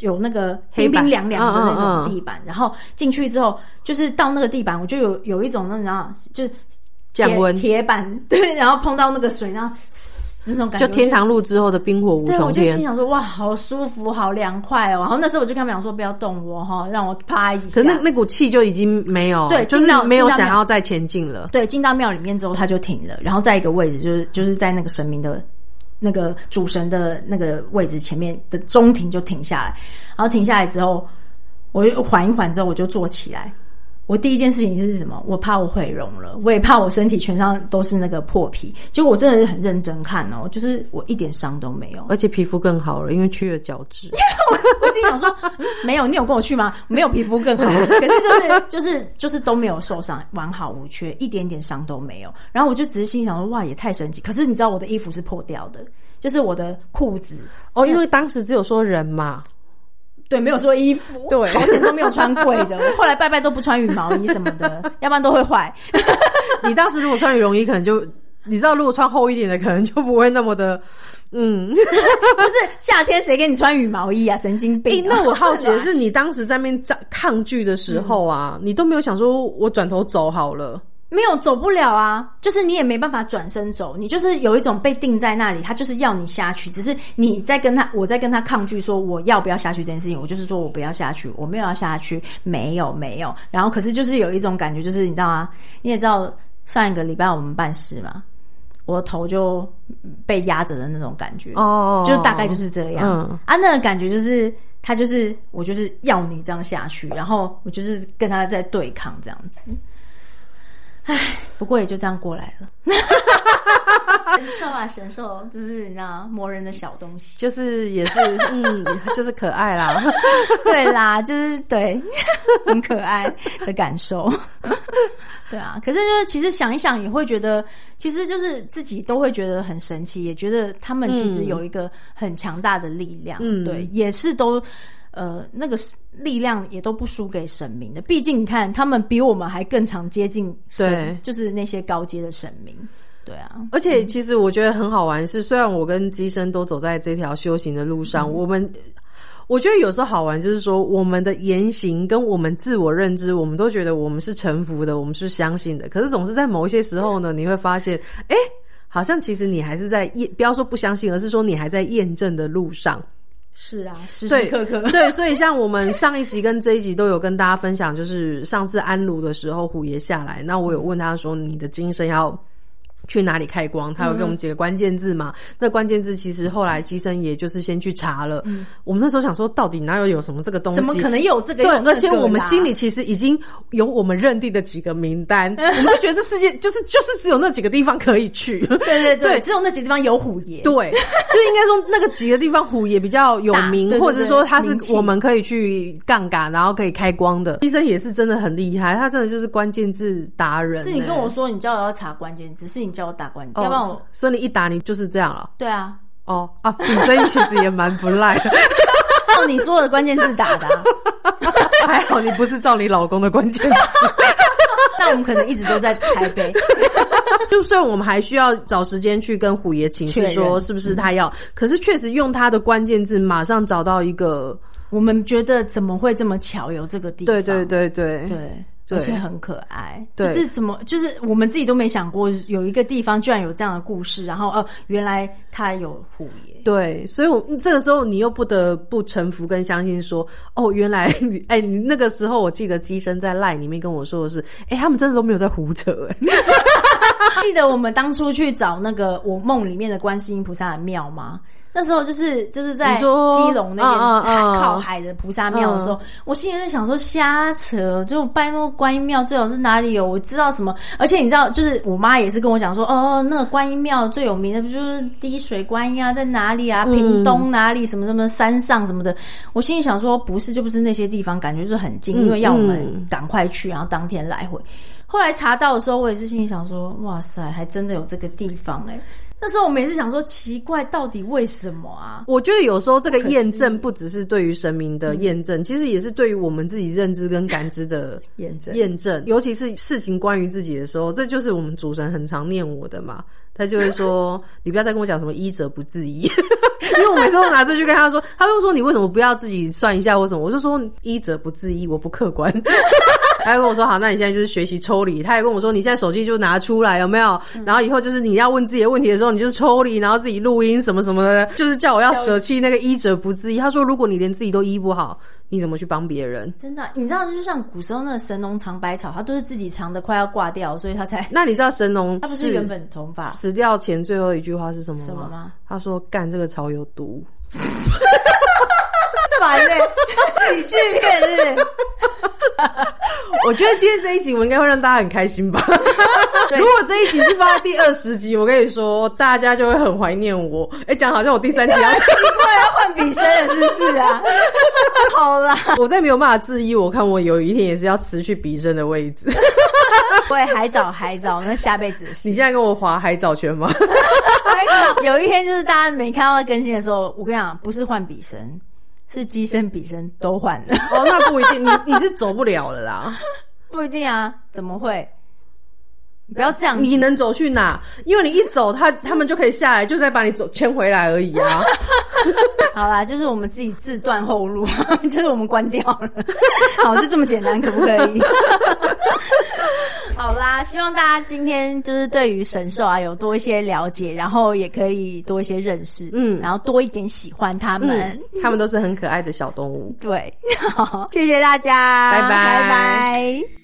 有那个冰冰凉凉的那种地板。然后进去之后，就是到那个地板，我就有有一种那种就是降温铁板，对，然后碰到那个水，然后。那种感觉，就天堂路之后的冰火无穷天。对，我就心想说，哇，好舒服，好凉快哦。然后那时候我就跟他们讲说，不要动我哈，让我趴一下。可那那股气就已经没有，对，就是没有想要再前进了。对，进到庙里面之后，他就停了。然后在一个位置，就是就是在那个神明的那个主神的那个位置前面的中庭就停下来。然后停下来之后，我就缓一缓之后，我就坐起来。我第一件事情就是什么？我怕我毁容了，我也怕我身体全上都是那个破皮。结果我真的是很认真看哦，就是我一点伤都没有，而且皮肤更好了，因为去了角质。我心想说，没有，你有跟我去吗？没有皮肤更好，可是就是就是就是都没有受伤，完好无缺，一点点伤都没有。然后我就只是心想说，哇，也太神奇。可是你知道我的衣服是破掉的，就是我的裤子哦，因为当时只有说人嘛。对，没有说衣服，对，好险都没有穿贵的。我后来拜拜都不穿羽毛衣什么的，要不然都会坏。你当时如果穿羽绒衣，可能就你知道，如果穿厚一点的，可能就不会那么的。嗯，不是夏天谁给你穿羽毛衣啊？神经病！那我好奇的是，你当时在那边抗拒的时候啊，你都没有想说，我转头走好了。没有走不了啊，就是你也没办法转身走，你就是有一种被定在那里，他就是要你下去，只是你在跟他，我在跟他抗拒说我要不要下去这件事情，我就是说我不要下去，我没有要下去，没有没有，然后可是就是有一种感觉，就是你知道吗？你也知道上一个礼拜我们办事嘛，我的头就被压着的那种感觉哦，就大概就是这样啊，那个感觉就是他就是我就是要你这样下去，然后我就是跟他在对抗这样子。唉，不过也就这样过来了。神兽啊，神兽，就是你知道磨人的小东西，就是也是，嗯，就是可爱啦。对啦，就是对，很可爱的感受。对啊，可是就是其实想一想，也会觉得，其实就是自己都会觉得很神奇，也觉得他们其实有一个很强大的力量。嗯，对，也是都。呃，那个力量也都不输给神明的，毕竟你看，他们比我们还更常接近神，就是那些高阶的神明。对啊，而且其实我觉得很好玩是，虽然我跟机身都走在这条修行的路上，我们我觉得有时候好玩就是说，我们的言行跟我们自我认知，我们都觉得我们是臣服的，我们是相信的，可是总是在某一些时候呢，你会发现，哎，好像其实你还是在验，不要说不相信，而是说你还在验证的路上。是啊，时时刻刻 对，所以像我们上一集跟这一集都有跟大家分享，就是上次安炉的时候，虎爷下来，那我有问他说，你的精神要。去哪里开光？他有给我们几个关键字嘛？那关键字其实后来机身也就是先去查了。我们那时候想说，到底哪有有什么这个东西？怎么可能有这个？对，而且我们心里其实已经有我们认定的几个名单，我们就觉得这世界就是就是只有那几个地方可以去。对对对，只有那几个地方有虎爷。对，就应该说那个几个地方虎爷比较有名，或者说他是我们可以去杠杆，然后可以开光的。医生也是真的很厉害，他真的就是关键字达人。是你跟我说，你叫我要查关键字，是你。叫我打关，要不然我所以你一打你就是这样了。对啊，哦啊，你声音其实也蛮不赖的。照 你说的关键字打的，还好你不是照你老公的关键字。那我们可能一直都在台北。就算我们还需要找时间去跟虎爷请示，说是不是他要，可是确实用他的关键字，马上找到一个，我们觉得怎么会这么巧有这个地方？对对对对对。而且很可爱，就是怎么，就是我们自己都没想过，有一个地方居然有这样的故事，然后呃，原来他有虎爷。对，所以我这个时候你又不得不臣服跟相信，说哦，原来你哎，你那个时候我记得机身在赖里面跟我说的是，哎，他们真的都没有在胡扯。记得我们当初去找那个我梦里面的观世音菩萨的庙吗？那时候就是就是在基隆那边靠海的菩萨庙的时候，我心里在想说瞎扯，就拜那个观音庙最好是哪里有？我知道什么？而且你知道，就是我妈也是跟我讲说，哦，那个观音庙最有名的不就是滴水观音啊，在哪里啊？屏东哪里？什么什么山上什么的？我心里想说，不是就不是那些地方，感觉就是很近，因为要我们赶快去，然后当天来回。后来查到的时候，我也是心里想说，哇塞，还真的有这个地方哎。那时候我每次想说奇怪，到底为什么啊？我觉得有时候这个验证不只是对于神明的验证，其实也是对于我们自己认知跟感知的验证。验证，尤其是事情关于自己的时候，这就是我们主神很常念我的嘛。他就会说：“你不要再跟我讲什么医者不自医。”因为我每次都拿这句跟他说，他就说：“你为什么不要自己算一下？或什么？”我就说：“医者不自医，我不客观。”他就跟我说：“好，那你现在就是学习抽离。”他也跟我说：“你现在手机就拿出来，有没有？然后以后就是你要问自己的问题的时候，你就是抽离，然后自己录音什么什么的，就是叫我要舍弃那个医者不自医。”他说：“如果你连自己都医不好。”你怎么去帮别人？真的，你知道，就像古时候那个神农尝百草，他都是自己尝的快要挂掉，所以他才。那你知道神农 他不是原本头发死掉前最后一句话是什么吗？什么吗？他说：“干这个草有毒。” 烦嘞，喜剧片是。我觉得今天这一集我应该会让大家很开心吧。如果这一集是发第二十集，我跟你说，大家就会很怀念我。哎，讲好像我第三集要奇怪要换比生了，是不是啊？好啦，我再没有办法质疑，我看我有一天也是要辞去比生的位置。会海藻海藻，那下辈子。你现在跟我划海藻圈吗？有一天就是大家没看到更新的时候，我跟你讲，不是换比生。是机身、笔身都换了。哦，那不一定，你你是走不了了啦。不一定啊，怎么会？不要这样，你能走去哪？因为你一走，他他们就可以下来，就再把你走牵回来而已啊。好啦，就是我们自己自断后路，就是我们关掉了。好，就这么简单，可不可以？好啦，希望大家今天就是对于神兽啊有多一些了解，然后也可以多一些认识，嗯，然后多一点喜欢他们，他们都是很可爱的小动物。对，好，谢谢大家，拜拜，拜拜。